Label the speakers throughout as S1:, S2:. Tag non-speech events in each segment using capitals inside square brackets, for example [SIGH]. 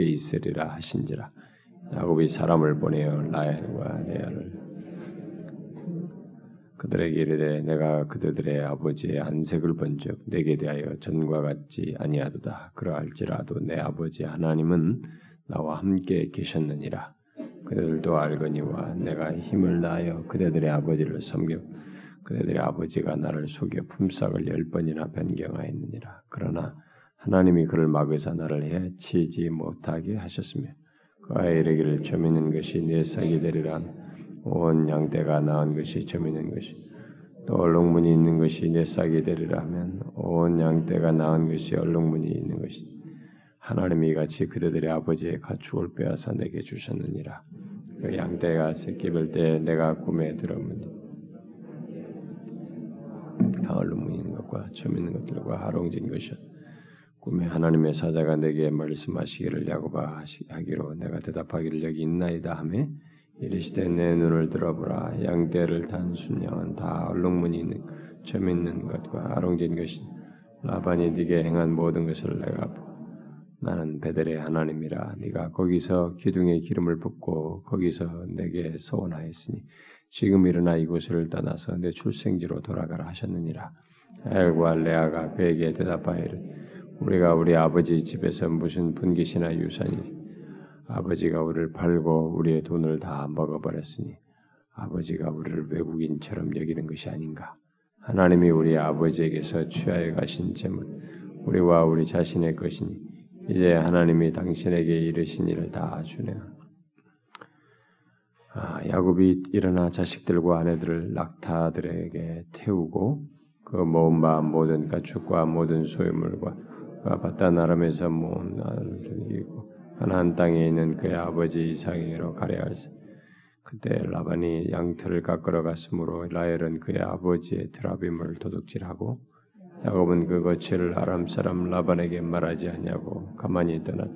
S1: 함께 있으리라 하신지라. 야곱이 사람을 보내어 라헬과 레아를 그들에게 이르되 내가 그들의 아버지의 안색을 본즉 내게 대하여 전과 같지 아니하도다. 그러할지라도 내 아버지 하나님은 나와 함께 계셨느니라. 그들도 알거니와 내가 힘을 다하여 그대들의 아버지를 섬겨 그대들의 아버지가 나를 속여 품삯을 열 번이나 변경하였느니라. 그러나 하나님이 그를 막으사 나를 해치지 못하게 하셨으며 그가 이르기를 점 있는 것이 내 싹이 되리라. 온 양떼가 낳은 것이 점 있는 것이 또 얼룩무늬 있는 것이 내 싹이 되리라 하면 온 양떼가 낳은 것이 얼룩무늬 있는 것이 하나님이 같이 그대들의 아버지의 가축을 빼앗아 내게 주셨느니라. 그 양떼가 새끼 뵐때 내가 꿈에 들어문니? 얼룩무늬 있는 것과 점 있는 것들과 하롱진 것이었 꿈에 하나님의 사자가 내게 말씀하시기를 야고바 하기로 내가 대답하기를 여기 있나이다 하매 이르시되 내 눈을 들어보라. 양떼를 단 순 양은 다 얼룩무늬 있는 점 있는 것과 아롱진 것이 라반이 네게 행한 모든 것을 내가 보고 나는 베델의 하나님이라. 네가 거기서 기둥에 기름을 붓고 거기서 내게 소원하였으니 지금 일어나 이곳을 떠나서 내 출생지로 돌아가라 하셨느니라. 엘과 레아가 그에게 대답하이를 우리가 우리 아버지 집에서 무슨 분깃이나 유산이 아버지가 우리를 팔고 우리의 돈을 다 먹어버렸으니 아버지가 우리를 외국인처럼 여기는 것이 아닌가? 하나님이 우리 아버지에게서 취하여 가신 재물 우리와 우리 자신의 것이니 이제 하나님이 당신에게 이르신 일을 다 주네요. 아, 야곱이 일어나 자식들과 아내들을 낙타들에게 태우고 그 모은 바 모든 가축과 모든 소유물과 바다 나름에서 모은 나를 죽이고 가나안 땅에 있는 그의 아버지 이삭에게로 가려 할세. 그때 라반이 양털을 깎으러 갔으므로 라헬은 그의 아버지의 드라빔을 도둑질하고 야곱은 그 거취를 아람 사람 라반에게 말하지 않냐고 가만히 떠났.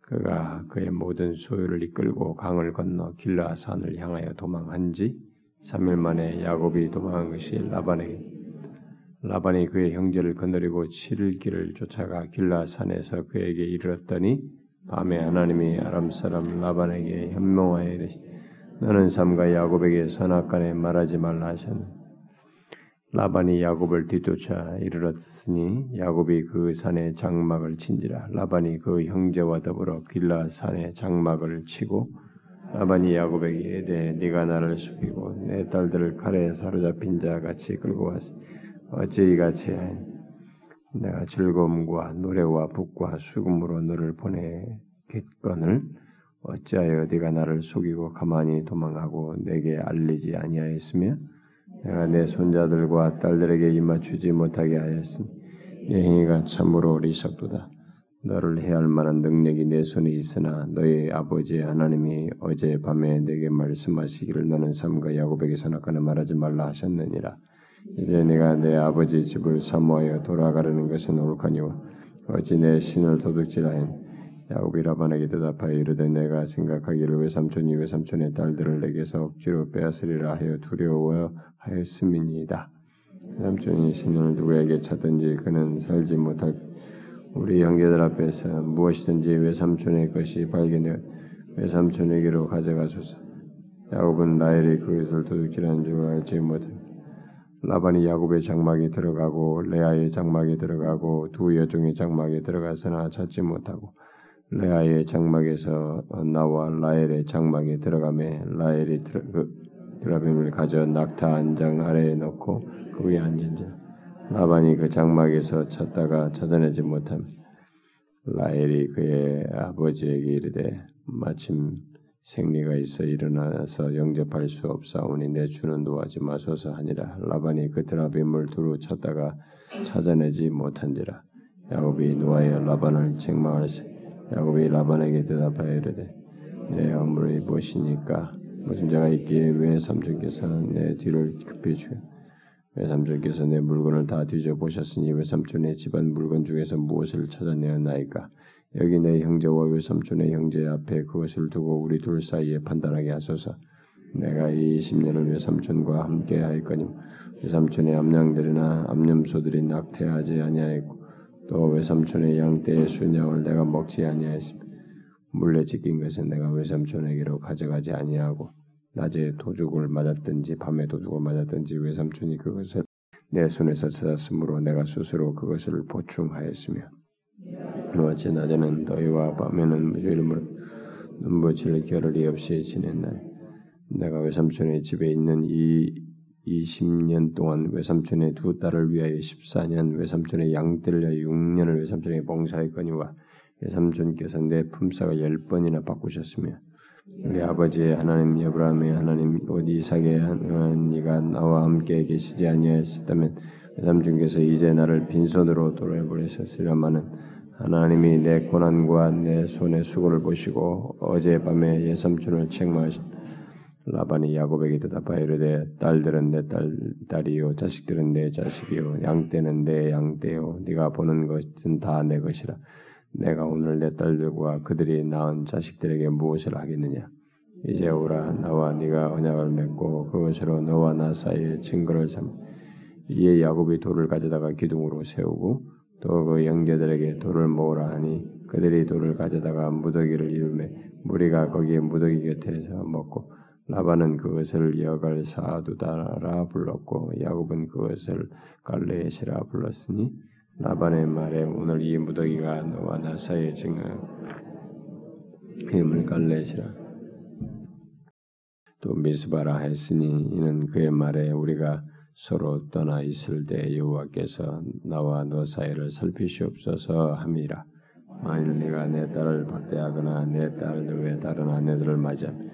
S1: 그가 그의 모든 소유를 이끌고 강을 건너 길라산을 향하여 도망한 지 3일 만에 야곱이 도망한 것이 라반에게 라반이 그의 형제를 거느리고 7일 길을 쫓아가 길라산에서 그에게 이르렀더니 밤에 하나님이 아람 사람 라반에게 현명하여 이르시되 너는 삼가 야곱에게 선악간에 말하지 말라 하셨네. 라반이 야곱을 뒤쫓아 이르렀으니 야곱이 그 산에 장막을 친지라 라반이 그 형제와 더불어 길라 산에 장막을 치고 라반이 야곱에게 이르되 네가 나를 속이고 내 딸들을 칼에 사로잡힌 자 같이 끌고 왔으니 어찌 이같이 하니 내가 즐거움과 노래와 북과 수금으로 너를 보내겠거늘 어찌하여 네가 나를 속이고 가만히 도망하고 내게 알리지 아니하였으며 내가 내 손자들과 딸들에게 입맞추지 못하게 하였으니 내 행위가 참으로 리석도다. 너를 해할 만한 능력이 내 손에 있으나 너의 아버지 하나님이 어제 밤에 내게 말씀하시기를 너는 삼가 야곱에게 선악과는 말하지 말라 하셨느니라. 이제 내가 내 아버지 집을 사모하여 돌아가려는 것은 옳거니와 어찌 내 신을 도둑질하인 야곱이 라반에게 대답하여 이르되 내가 생각하기를 외삼촌이 외삼촌의 딸들을 내게서 억지로 빼앗으리라 하여 두려워하였음이니이다. 외삼촌이 신을 누구에게 찾든지 그는 살지 못할 우리 형제들 앞에서 무엇이든지 외삼촌의 것이 발견되어 외삼촌에게로 가져가소서. 야곱은 라헬이 그것을 도둑질한 줄 알지 못한 라반이 야곱의 장막에 들어가고 레아의 장막에 들어가고 두 여종의 장막에 들어가서나 찾지 못하고 레아의 장막에서 나와 라헬의 장막에 들어가매 드라, 그, 드라빔을 가져 낙타 안장 아래에 넣고 그 위에 앉은지 라반이 그 장막에서 찾다가 찾아내지 못함. 라헬이 그의 아버지에게 이르되 마침 생리가 있어 일어나서 영접할 수 없사오니 내 주는 노하지 마소서 하니라. 라반이 그 드라빔을 두루 찾다가 찾아내지 못한지라. 야곱이 노하여 라반을 책망하세. 야곱이 라반에게 대답하여 이르되 내 어물이 무엇이니까? 무슨 자가 있기에 왜 삼촌께서 내 뒤를 급히 주여 왜 삼촌께서 내 물건을 다 뒤져 보셨으니 왜 삼촌의 집안 물건 중에서 무엇을 찾아내었나이까 여기 내 형제와 외삼촌의 형제 앞에 그것을 두고 우리 둘 사이에 판단하게 하소서. 내가 이 20년을 외삼촌과 함께 하였거니 외삼촌의 암양들이나 암염소들이 낙태하지 아니하였고 또 외삼촌의 양떼의 순양을 내가 먹지 아니하였으며 물레 찢긴 것은 내가 외삼촌에게로 가져가지 아니하고 낮에 도둑을 맞았든지 밤에 도둑을 맞았든지 외삼촌이 그것을 내 손에서 찾았으므로 내가 스스로 그것을 보충하였으며 어째 낮에는 너희와 밤에는 이름으로 눈부칠 겨를이 없이 지냈나 내가 외삼촌의 집에 있는 이 20년 동안 외삼촌의 두 딸을 위하여 14년, 외삼촌의 양떼를 위하여 6년을 외삼촌에게 봉사했거니와 외삼촌께서 내 품삯을 열 번이나 바꾸셨으며 우리 아버지의 하나님 여브라함의 하나님 곧 이삭의 하나님이가 나와 함께 계시지 아니하셨다면 외삼촌께서 이제 나를 빈손으로 돌아보내셨으려마는 하나님이 내 고난과 내 손의 수고를 보시고 어젯밤에 예삼촌을 책망하신 라반이 야곱에게 대답하여 이르되 딸들은 내 딸, 딸이요 자식들은 내 자식이요 양떼는 내 양떼요 네가 보는 것은 다 내 것이라 내가 오늘 내 딸들과 그들이 낳은 자식들에게 무엇을 하겠느냐? 이제 오라 나와 네가 언약을 맺고 그것으로 너와 나 사이에 증거를 삼. 이에 야곱이 돌을 가져다가 기둥으로 세우고 또 그 형제들에게 돌을 모으라 하니 그들이 돌을 가져다가 무더기를 이루매 무리가 거기에 무더기 곁에서 먹고 라반은 그것을 여갈 사두다라 불렀고 야곱은 그것을 갈레시라 불렀으니 라반의 말에 오늘 이 무더기가 너와 나 사이에 증거 이름을 갈레시라. 또 미스바라 했으니 이는 그의 말에 우리가 서로 떠나 있을 때 여호와께서 나와 너 사이를 살피시옵소서 함이라. 만일 네가 내 딸을 박대하거나 내 딸들 외 다른 아내들을 맞이하면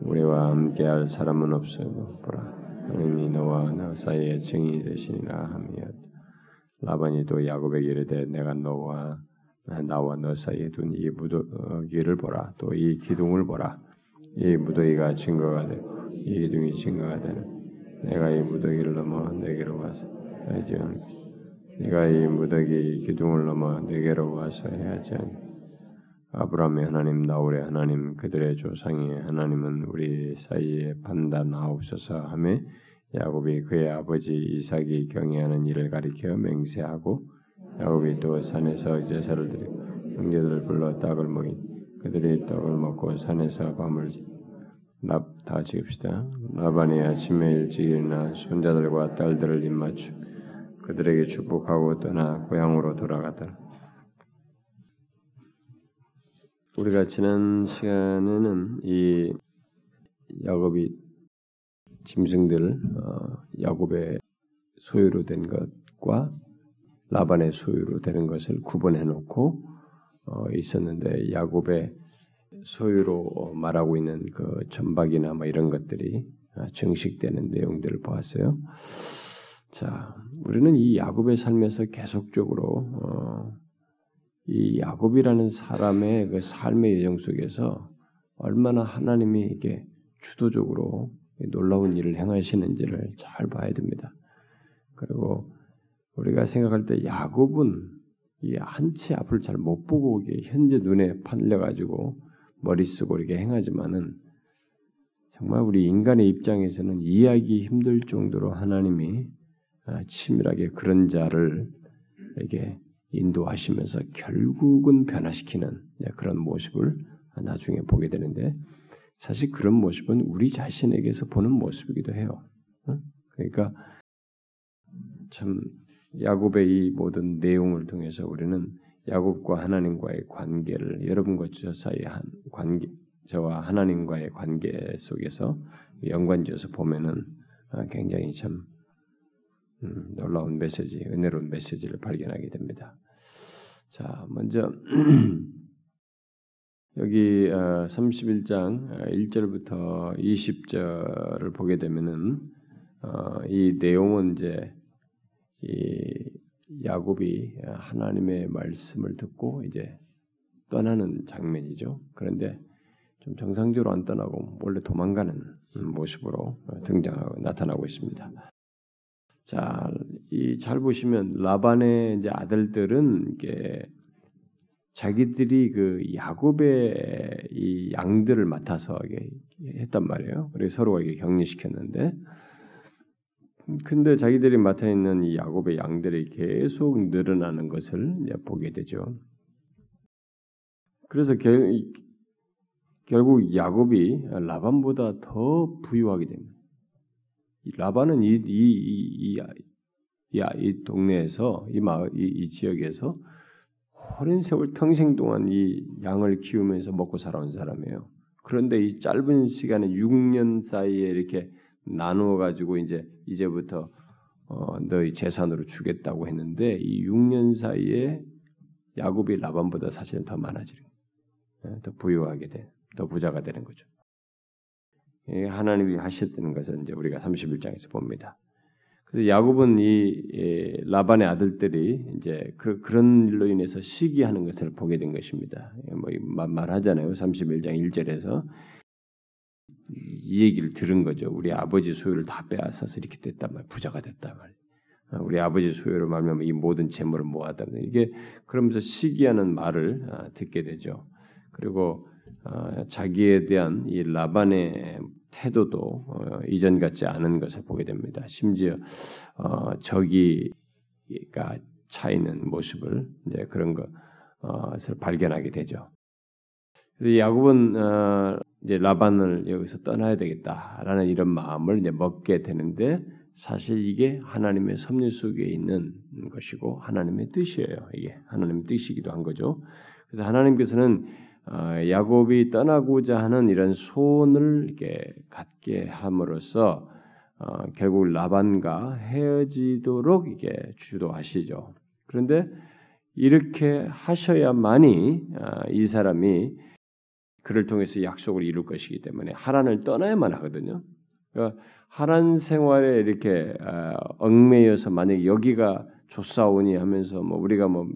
S1: 우리와 함께할 사람은 없어도 보라. 하나님이 너와 나 사이에 증인이 되시니라 함이었다. 라반이 또 야곱에게 이르되 내가 너와 나와 너 사이에 둔 이 무더기를 보라. 또 이 기둥을 보라. 이 무더기가 증거가 되고 이 기둥이 증거가 되는. 내가 이 무더기를 넘어 내게로 와서 하지 않 네가 이 무더기 기둥을 넘어 내게로 와서 해야지 않. 아브라함의 하나님 나홀의 하나님 그들의 조상의 하나님은 우리 사이에 판단하옵소서 하며 야곱이 그의 아버지 이삭이 경외하는 일을 가리켜 맹세하고 야곱이 또 산에서 제사를 드리고 형제들을 불러 떡을 먹인 그들이 떡을 먹고 산에서 밤을 랍다 지읍시다. 라반이 아침에 일찍 일어나 손자들과 딸들을 입맞추 그들에게 축복하고 떠나 고향으로 돌아가더라. 우리가 지난 시간에는 이 야곱이 짐승들 어, 야곱의 소유로 된 것과 라반의 소유로 되는 것을 구분해 놓고 어, 있었는데 야곱의 소유로 말하고 있는 그 전박이나 뭐 이런 것들이 증식되는 내용들을 보았어요. 자, 우리는 이 야곱의 삶에서 계속적으로 어, 이 야곱이라는 사람의 그 삶의 여정 속에서 얼마나 하나님이 이게 주도적으로 놀라운 일을 행하시는지를 잘 봐야 됩니다. 그리고 우리가 생각할 때 야곱은 이 한치 앞을 잘 못 보고 이게 현재 눈에 판려 가지고 머리 쓰고 이렇게 행하지만은 정말 우리 인간의 입장에서는 이해하기 힘들 정도로 하나님이 아, 치밀하게 그런 자를 이렇게 인도하시면서 결국은 변화시키는 그런 모습을 나중에 보게 되는데 사실 그런 모습은 우리 자신에게서 보는 모습이기도 해요. 어? 그러니까 참 야곱의 이 모든 내용을 통해서 우리는 야곱과 하나님과의 관계를 여러분과 저 사이의 한 관계, 저와 하나님과의 관계 속에서 연관지어서 보면은 아, 굉장히 참 음, 놀라운 메시지, 은혜로운 메시지를 발견하게 됩니다. 자, 먼저 [CLEARS THROAT] 여기 31장 어, 1절부터 어, 20절을 보게 되면은 어, 이 내용은 이제 이 야곱이 하나님의 말씀을 듣고 이제 떠나는 장면이죠. 그런데 좀 정상적으로 안 떠나고 원래 도망가는 모습으로 등장하고 나타나고 있습니다. 자, 이 잘 보시면 라반의 이제 아들들은 이게 자기들이 그 야곱의 이 양들을 맡아서 이게 했단 말이에요. 그래서 서로 이렇게 격리시켰는데 근데 자기들이 맡아 있는 이 야곱의 양들이 계속 늘어나는 것을 보게 되죠. 그래서 결국 야곱이 라반보다 더 부유하게 됩니다. 라반은 이, 이, 이, 이, 이 동네에서 이 마을 이, 이 지역에서 오랜 세월 평생 동안 이 양을 키우면서 먹고 살아온 사람이에요. 그런데 이 짧은 시간에 6년 사이에 이렇게 나누어 가지고 이제 이제부터 어, 너희 재산으로 주겠다고 했는데 이 6년 사이에 야곱이 라반보다 사실은 더 많아지는 예, 더 부유하게 돼, 더 부자가 되는 거죠. 하나님이 하셨다는 것은 이제 우리가 31장에서 봅니다. 그래서 야곱은 이 라반의 아들들이 이제 그, 런 일로 인해서 시기하는 것을 보게 된 것입니다. 뭐 말하잖아요. 31장 1절에서 이 얘기를 들은 거죠. 우리 아버지 소유를 다 빼앗아서 이렇게 됐단 말, 부자가 됐단 말. 어, 우리 아버지 소유로 말하면 이 모든 재물을 모았다. 이게 그러면서 시기하는 말을 아, 듣게 되죠. 그리고 어, 자기에 대한 이 라반의 태도도 어, 이전 같지 않은 것을 보게 됩니다. 심지어 저기가 차 있는 모습을 이제 그런 것을 발견하게 되죠. 야곱은 이제 라반을 여기서 떠나야 되겠다라는 이런 마음을 이제 먹게 되는데 사실 이게 하나님의 섭리 속에 있는 것이고 하나님의 뜻이에요. 이게 하나님의 뜻이기도 한 거죠. 그래서 하나님께서는 어, 야곱이 떠나고자 하는 이런 소원을 갖게 함으로써 어, 결국 라반과 헤어지도록 이게 주도하시죠. 그런데 이렇게 하셔야만이 어, 이 사람이 그를 통해서 약속을 이룰 것이기 때문에 하란을 떠나야만 하거든요. 그러니까 하란 생활에 이렇게 어, 얽매여서 만약 여기가 좋사오니 하면서 뭐 우리가 뭐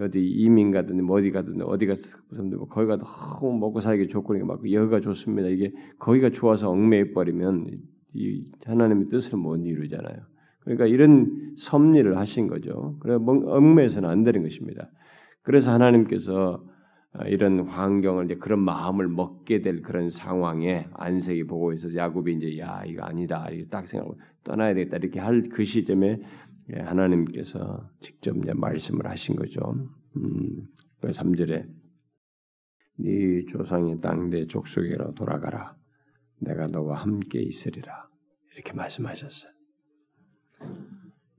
S1: 어디 이민 가든 뭐 어디 가든 어디 가서 뭐 거기가 너무 먹고 살기 좋고 막 여기가 좋습니다. 이게 거기가 좋아서 얽매여 버리면 이 하나님의 뜻을 못 이루잖아요. 그러니까 이런 섭리를 하신 거죠. 그래 얽매여서는 안 되는 것입니다. 그래서 하나님께서 어, 이런 환경을 이제 그런 마음을 먹게 될 그런 상황에 안색이 보고 있어서 야곱이 이제 야 이거 아니다 이렇게 딱 생각하고 떠나야 되겠다 이렇게 할 그 시점에 예, 하나님께서 직접 이제 말씀을 하신 거죠. 음, 3절에 그네 조상의 땅내 족속에로 돌아가라. 내가 너와 함께 있으리라. 이렇게 말씀하셨어요.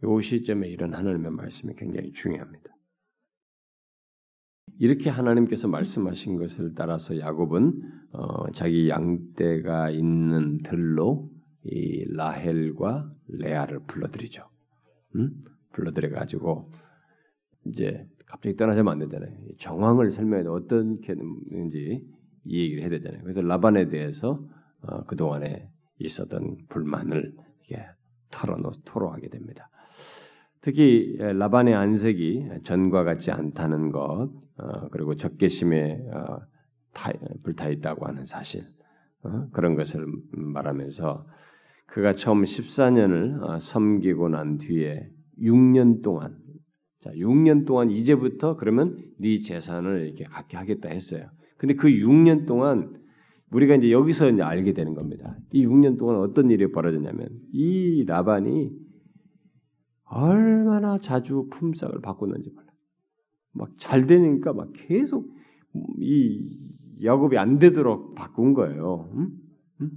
S1: 이 시점에 이런 하나님의 말씀이 굉장히 중요합니다. 이렇게 하나님께서 말씀하신 것을 따라서 야곱은 어, 자기 양떼가 있는 들로 이 라헬과 레아를 불러들이죠. 음? 불러들여 가지고 이제 갑자기 떠나자면 안 되잖아요. 정황을 설명해 어떻게 는지 이 얘기를 해야 되잖아요. 그래서 라반에 대해서 어, 그 동안에 있었던 불만을 이렇게 털어놓 토로하게 됩니다. 특히 라반의 안색이 전과 같지 않다는 것, 어, 그리고 적개심에 어, 불타 있다고 하는 사실 어, 그런 것을 말하면서 그가 처음 14년을 섬기고 난 뒤에 6년 동안 자 6년 동안 이제부터 그러면 네 재산을 이렇게 갖게 하겠다 했어요. 근데 그 6년 동안 우리가 이제 여기서 이제 알게 되는 겁니다. 이 6년 동안 어떤 일이 벌어졌냐면 이 라반이 얼마나 자주 품삯을 바꿨는지 몰라. 막 잘 되니까 막 계속 이 야곱이 안 되도록 바꾼 거예요. 음? 음?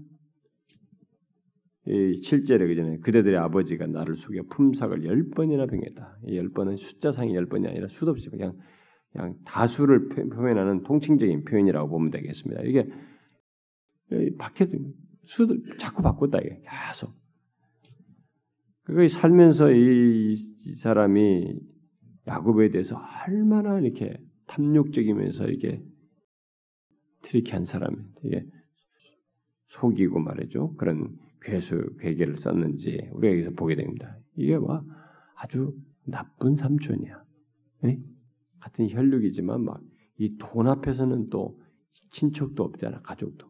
S1: 이 7절에 그전에 그대들의 아버지가 나를 속여 품삯을 열 번이나 병했다. 이열 번은 숫자상의 열 번이 아니라 수도 없이 그냥 그냥 다수를 표현하는 통칭적인 표현이라고 보면 되겠습니다. 이게 박해 수도 자꾸 바꿨다 이게 계속. 그 살면서 이, 이 사람이 야곱에 대해서 얼마나 이렇게 탐욕적이면서 이렇게 트리키한 사람이 이게 속이고 말이죠. 그런 괴수 괴계를 썼는지 우리가 여기서 보게 됩니다. 이게 와 아주 나쁜 삼촌이야. 에? 같은 혈육이지만 막 이 돈 앞에서는 또 친척도 없잖아 가족도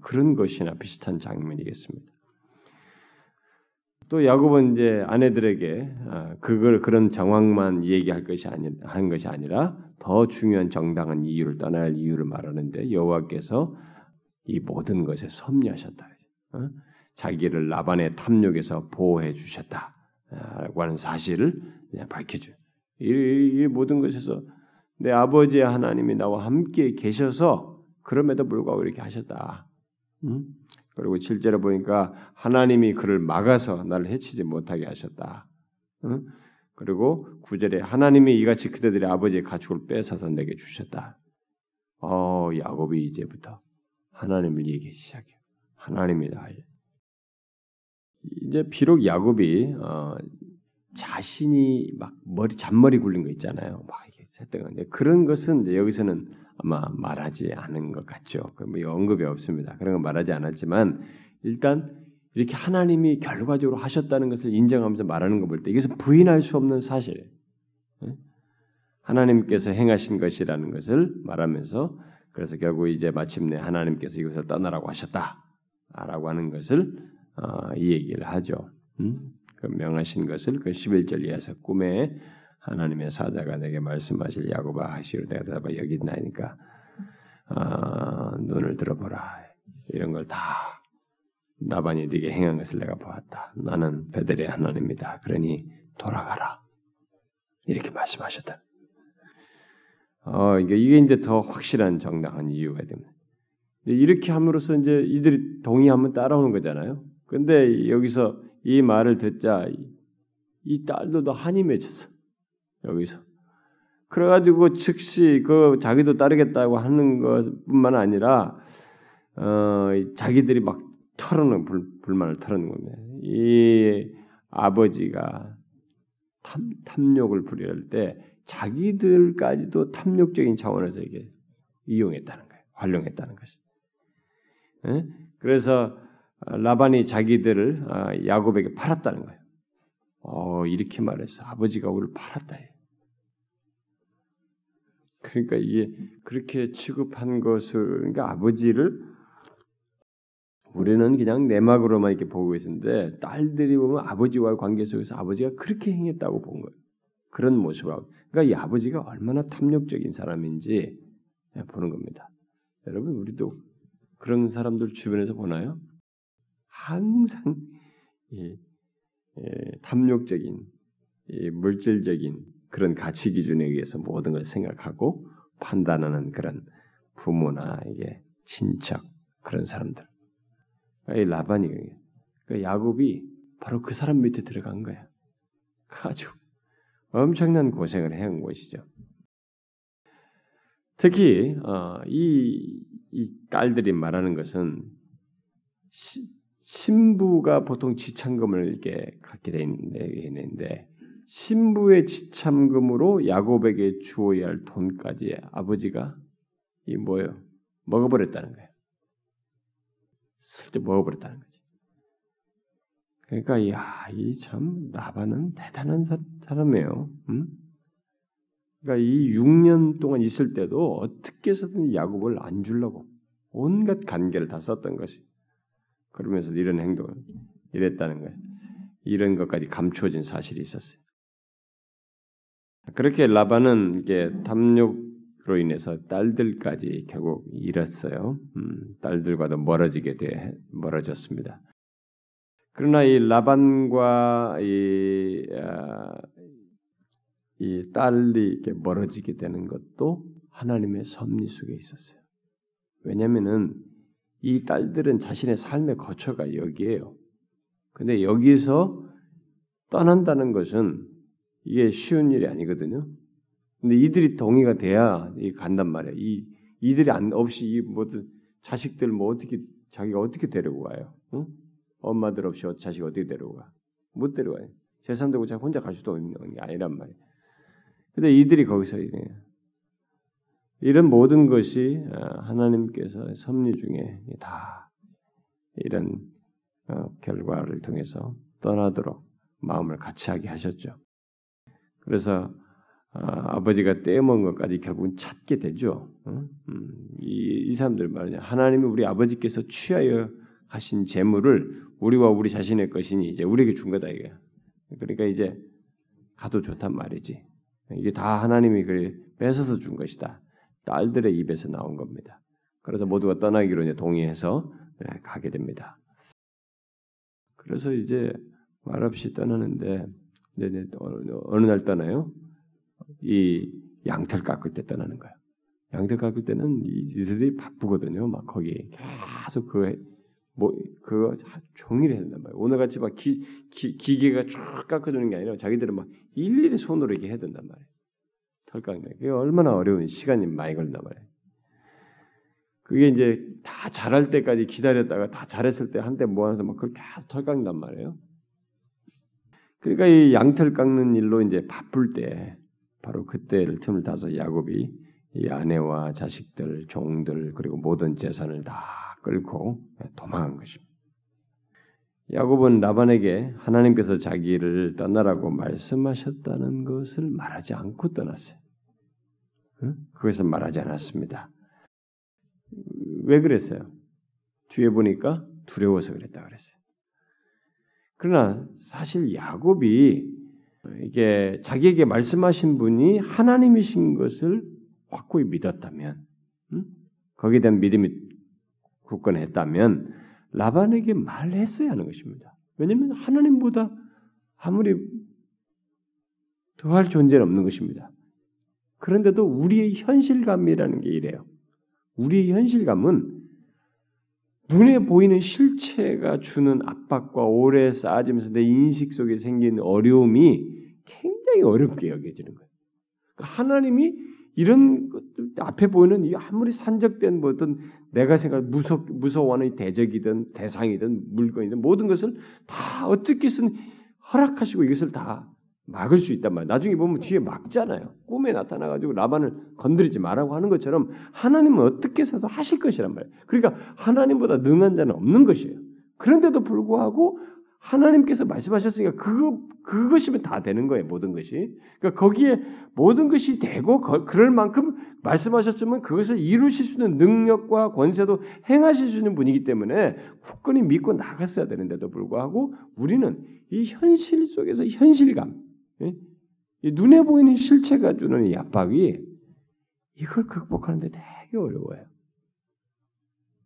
S1: 그런 것이나 비슷한 장면이겠습니다. 또 야곱은 이제 아내들에게 아, 그걸 그런 정황만 얘기할 것이 아니 한 것이 아니라 더 중요한 정당한 이유를 할 이유를 말하는데 여호와께서 이 모든 것에 섭리하셨다. 어? 자기를 라반의 탐욕에서 보호해 주셨다라고 하는 사실을 밝혀줘. 이, 이 모든 것에서 내 아버지의 하나님이 나와 함께 계셔서 그럼에도 불구하고 이렇게 하셨다. 음? 그리고 실제로 보니까 하나님이 그를 막아서 나를 해치지 못하게 하셨다. 음? 그리고 구절에 하나님이 이같이 그대들의 아버지의 가축을 뺏어서 내게 주셨다. 어, 야곱이 이제부터 하나님을 얘기하기 시작해요. 하나님이다. 이제 비록 야곱이 어, 자신이 막 머리 잔머리 굴린 거 있잖아요. 막 이게 했던 건데 그런 것은 여기서는 아마 말하지 않은 것 같죠. 뭐 언급이 없습니다. 그런 건 말하지 않았지만 일단 이렇게 하나님이 결과적으로 하셨다는 것을 인정하면서 말하는 거 볼 때 이것은 부인할 수 없는 사실. 하나님께서 행하신 것이라는 것을 말하면서 그래서 결국 이제 마침내 하나님께서 이것을 떠나라고 하셨다라고 하는 것을 어, 이 얘기를 하죠. 음? 그 명하신 것을 그 11절 이하에서 꿈에 하나님의 사자가 내게 말씀하실 야곱아 하시로 내가 대답하 여기 있나니까 아, 눈을 들어보라 이런 걸 다 나반이 네게 행한 것을 내가 보았다. 나는 베델의 하나님이다. 그러니 돌아가라. 이렇게 말씀하셨다. 어, 이게 이게 이제 더 확실한 정당한 이유가 됩니다. 이렇게 함으로써 이제 이들이 동의하면 따라오는 거잖아요. 근데 여기서 이 말을 듣자 이 딸도 더 한이 맺혔어. 여기서. 그래가지고 즉시 그 자기도 따르겠다고 하는 것뿐만 아니라 어, 자기들이 막 털어놓은 불, 불만을 털어놓은 겁니다. 이 아버지가 탐, 탐욕을 부릴 때 자기들까지도 탐욕적인 차원에서 이게 이용했다는 거예요. 활용했다는 것이. 예? 그래서 라반이 자기들을 아, 야곱에게 팔았다는 거예요. 어, 이렇게 말해서 아버지가 우리를 팔았다. 그러니까 이게 그렇게 취급한 것을 그러니까 아버지를 우리는 그냥 내막으로만 이렇게 보고 있는데 딸들이 보면 아버지와의 관계 속에서 아버지가 그렇게 행했다고 본 거예요. 그런 모습으로. 그러니까 이 아버지가 얼마나 탐욕적인 사람인지 보는 겁니다. 여러분 우리도 그런 사람들 주변에서 보나요? 항상 이, 이, 탐욕적인 이, 물질적인 그런 가치 기준에 의해서 모든 걸 생각하고 판단하는 그런 부모나 이게 친척 그런 사람들. 이 라반이 그 야곱이 바로 그 사람 밑에 들어간 거야. 아주 엄청난 고생을 해온 것이죠. 특히 어, 이, 이 딸들이 말하는 것은 시, 신부가 보통 지참금을 이렇게 갖게 되는데 신부의 지참금으로 야곱에게 주어야 할 돈까지 아버지가 이 뭐요 먹어버렸다는 거예요. 슬쩍 먹어버렸다는 거지. 그러니까 야이 참 나반은 대단한 사람이에요. 음? 그러니까 이 6년 동안 있을 때도 어떻게 해서든 야곱을 안 주려고 온갖 관계를 다 썼던 것이. 그러면서 이런 행동을 이랬다는 거예요. 이런 것까지 감추어진 사실이 있었어요. 그렇게 라반은 이게 탐욕으로 인해서 딸들까지 결국 잃었어요. 음, 딸들과도 멀어지게 돼 멀어졌습니다. 그러나 이 라반과 이, 아, 이 딸이 이렇게 멀어지게 되는 것도 하나님의 섭리 속에 있었어요. 왜냐하면은 이 딸들은 자신의 삶의 거처가 여기에요. 근데 여기서 떠난다는 것은 이게 쉬운 일이 아니거든요. 근데 이들이 동의가 돼야 간단 말이에요. 이 이들이 안 없이 이 모든 자식들 뭐 어떻게 자기가 어떻게 데리고 가요? 응? 엄마들 없이 자식 어떻게 데리고 가? 못 데려가요. 재산 들고 자기 혼자 갈 수도 없는 게 아니란 말이에요. 근데 이들이 거기서 이 런 모든 것이 어, 하나님께서 섭리 중에 다 이런 어, 결과를 통해서 떠나도록 마음을 같이 하게 하셨죠. 그래서 어, 아버지가 떼먹은 것까지 결국은 찾게 되죠. 음, 이, 이 사람들 말이냐 하나님이 우리 아버지께서 취하여 하신 재물을 우리와 우리 자신의 것이니 이제 우리에게 준 거다 이게. 그러니까 이제 가도 좋단 말이지. 이게 다 하나님이 그래 뺏어서 준 것이다. 딸들의 입에서 나온 겁니다. 그래서 모두가 떠나기로 이제 동의해서 네, 가게 됩니다. 그래서 이제 말없이 떠나는데 네네, 어느 날 떠나요? 이 양털 깎을 때 떠나는 거예요. 양털 깎을 때는 이들이 바쁘거든요. 막 거기 계속 그 뭐 그거 종일 해야 된단 말이에요. 오늘 같이 막 기, 기, 기계가 쭉 깎아주는 게 아니라 자기들은 막 일일이 손으로 이렇게 해야 된단 말이에요. 털 깎는 게 얼마나 어려운 시간이 많이 걸린단 말이에요. 그게 이제 다 자랄 때까지 기다렸다가 다 자랐을 때 한때 모아서 막 그렇게 계속 털 깎는단 말이에요. 그러니까 이 양털 깎는 일로 이제 바쁠 때 바로 그때를 틈을 타서 야곱이 이 아내와 자식들, 종들 그리고 모든 재산을 다 끌고 도망한 것입니다. 야곱은 라반에게 하나님께서 자기를 떠나라고 말씀하셨다는 것을 말하지 않고 떠났어요. 그것을 말하지 않았습니다. 왜 그랬어요? 뒤에 보니까 두려워서 그랬다 그랬어요. 그러나 사실 야곱이 이게 자기에게 말씀하신 분이 하나님이신 것을 확고히 믿었다면, 음? 거기에 대한 믿음이 굳건했다면 라반에게 말했어야 하는 것입니다. 왜냐하면 하나님보다 아무리 더할 존재는 없는 것입니다. 그런데도 우리의 현실감이라는 게 이래요. 우리의 현실감은 눈에 보이는 실체가 주는 압박과 오래 쌓아지면서 내 인식 속에 생긴 어려움이 굉장히 어렵게 여겨지는 거예요. 그러니까 하나님이 이런 것들 앞에 보이는 이 아무리 산적된 뭐 어떤 내가 생각 무서 무서워하는 대적이든 대상이든 물건이든 모든 것을 다 어떻게든 허락하시고 이것을 다 막을 수 있단 말이에요. 나중에 보면 뒤에 막잖아요. 꿈에 나타나가지고 라반을 건드리지 말라고 하는 것처럼 하나님은 어떻게 해서도 하실 것이란 말이에요. 그러니까 하나님보다 능한 자는 없는 것이에요. 그런데도 불구하고 하나님께서 말씀하셨으니까 그거 그것이면 다 되는 거예요. 모든 것이. 그러니까 거기에 모든 것이 되고 그럴 만큼 말씀하셨으면 그것을 이루실 수 있는 능력과 권세도 행하실 수 있는 분이기 때문에 굳건히 믿고 나갔어야 되는데도 불구하고 우리는 이 현실 속에서 현실감, 예? 눈에 보이는 실체가 주는 이 압박이 이걸 극복하는데 되게 어려워요.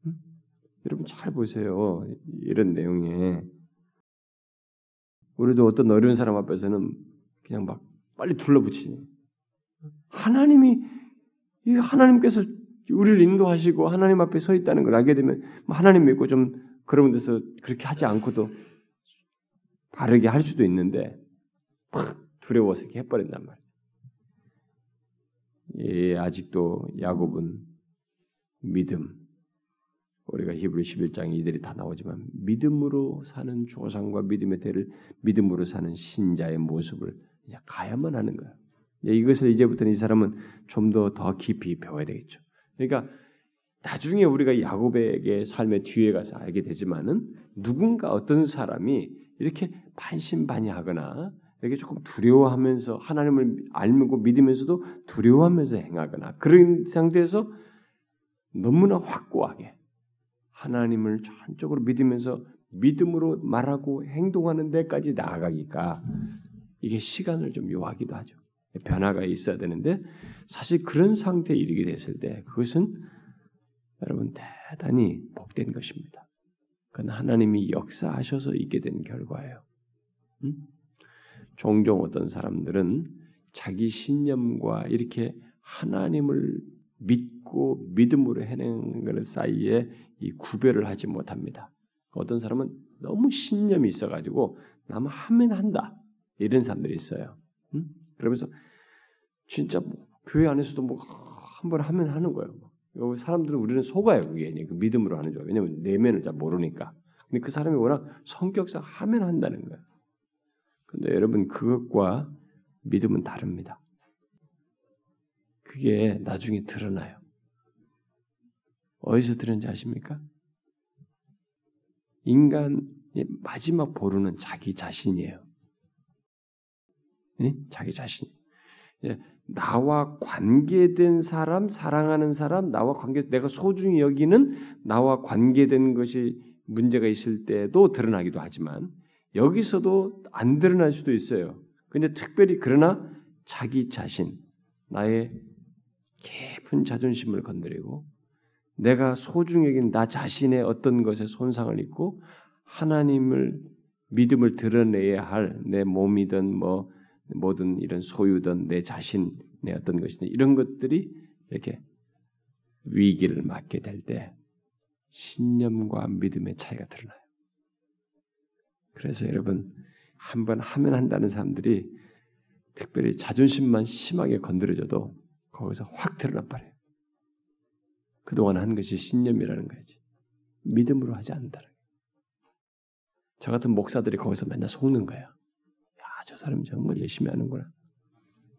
S1: 음? 여러분 잘 보세요. 이런 내용에 우리도 어떤 어려운 사람 앞에서는 그냥 막 빨리 둘러붙이는 하나님이 이 하나님께서 우리를 인도하시고 하나님 앞에 서 있다는 걸 알게 되면 뭐 하나님 믿고 좀 그런 데서 그렇게 하지 않고도 바르게 할 수도 있는데 막 두려워서 이렇게 해버린단 말이에요. 예, 아직도 야곱은 믿음, 우리가 히브리 11장 이들이 다 나오지만 믿음으로 사는 조상과 믿음의 대를 믿음으로 사는 신자의 모습을 이제 가야만 하는 거예요. 이것을 이제부터는 이 사람은 좀 더더 더 깊이 배워야 되겠죠. 그러니까 나중에 우리가 야곱에게 삶의 뒤에 가서 알게 되지만은 누군가 어떤 사람이 이렇게 반신반의하거나 이렇게 조금 두려워하면서 하나님을 알고 믿으면서도 두려워하면서 행하거나 그런 상태에서 너무나 확고하게 하나님을 전적으로 믿으면서 믿음으로 말하고 행동하는 데까지 나아가기가 이게 시간을 좀 요하기도 하죠. 변화가 있어야 되는데 사실 그런 상태에 이르게 됐을 때 그것은 여러분 대단히 복된 것입니다. 그건 하나님이 역사하셔서 있게 된 결과예요. 음? 종종 어떤 사람들은 자기 신념과 이렇게 하나님을 믿고 믿음으로 해내는 것 사이에 이 구별을 하지 못합니다. 어떤 사람은 너무 신념이 있어가지고 나만 하면 한다 이런 사람들이 있어요. 음? 그러면서 진짜 뭐 교회 안에서도 뭐 한 번 하면 하는 거예요. 뭐. 사람들은 우리는 속아요 그게 그 믿음으로 하는 줄. 왜냐면 내면을 잘 모르니까. 근데 그 사람이 워낙 성격상 하면 한다는 거예요. 근데 여러분 그것과 믿음은 다릅니다. 그게 나중에 드러나요. 어디서 들은지 아십니까? 인간의 마지막 보루는 자기 자신이에요. 네? 자기 자신. 예, 나와 관계된 사람, 사랑하는 사람, 나와 관계, 내가 소중히 여기는 나와 관계된 것이 문제가 있을 때도 드러나기도 하지만 여기서도 안 드러날 수도 있어요. 근데 특별히 그러나 자기 자신, 나의 깊은 자존심을 건드리고 내가 소중히 여긴 나 자신의 어떤 것에 손상을 입고 하나님을 믿음을 드러내야 할 내 몸이든 뭐 모든 이런 소유든 내 자신의 어떤 것이든 이런 것들이 이렇게 위기를 맞게 될 때 신념과 믿음의 차이가 드러나요. 그래서 여러분 한번 하면 한다는 사람들이 특별히 자존심만 심하게 건드려져도 거기서 확 드러나 버려요. 그동안 한 것이 신념이라는 거지. 믿음으로 하지 않는다는 거예요. 저 같은 목사들이 거기서 맨날 속는 거야. 야, 저 사람 정말 열심히 하는구나.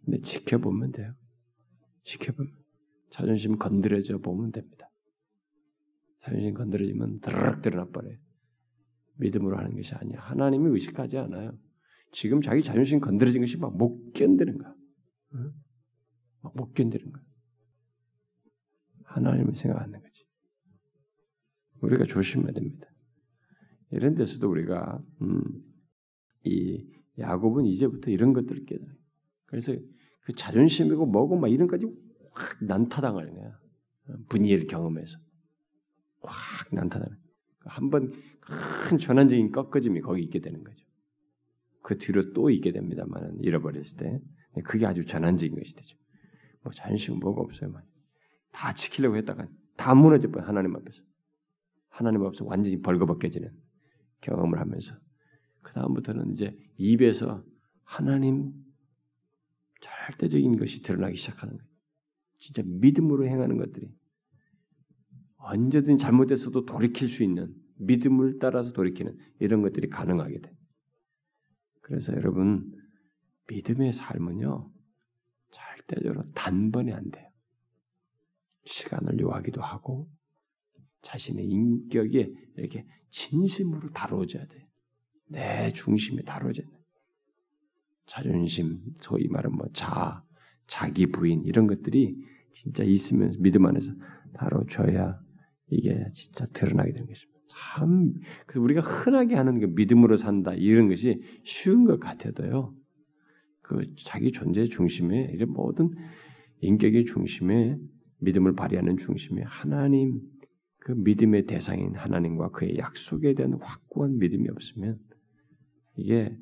S1: 근데 지켜보면 돼요. 지켜보면. 자존심 건드려져 보면 됩니다. 자존심 건드려지면 드르륵 드러나 버려요. 믿음으로 하는 것이 아니야. 하나님이 의식하지 않아요. 지금 자기 자존심 건드려진 것이 막 못 견디는 거야. 응? 못 견디는 거야. 하나님을 생각 하는 거지. 우리가 조심해야 됩니다. 이런 데서도 우리가 음, 이 야곱은 이제부터 이런 것들을 깨달아. 그래서 그 자존심이고 뭐고 막 이런 까지 확 난타당하는 거야. 분이를 경험해서 확 난타당하는. 한번 큰 전환적인 꺾어짐이 거기 있게 되는 거죠. 그 뒤로 또 있게 됩니다만 잃어버렸을 때 그게 아주 전환적인 것이 되죠. 뭐 자존심 뭐가 없어요, 만. 다 지키려고 했다가 다 무너져 버려 하나님 앞에서. 하나님 앞에서 완전히 벌거벗겨지는 경험을 하면서 그 다음부터는 이제 입에서 하나님 절대적인 것이 드러나기 시작하는 거예요. 진짜 믿음으로 행하는 것들이 언제든 잘못됐어도 돌이킬 수 있는 믿음을 따라서 돌이키는 이런 것들이 가능하게 돼. 그래서 여러분 믿음의 삶은요 절대적으로 단번에 안 돼요. 시간을 요하기도 하고 자신의 인격에 이렇게 진심으로 다뤄져야 돼. 내 중심에 다뤄져야 돼. 자존심, 소위 말하면 뭐 자, 자기 부인 이런 것들이 진짜 있으면 믿음 안에서 다뤄져야 이게 진짜 드러나게 되는 것입니다. 참, 그래서 우리가 흔하게 하는 그 믿음으로 산다 이런 것이 쉬운 것 같아도요. 그 자기 존재 중심에 이런 모든 인격의 중심에 믿음을 발휘하는 중심에 하나님 그 믿음의 대상인 하나님과 그의 약속에 대한 확고한 믿음이 없으면 이게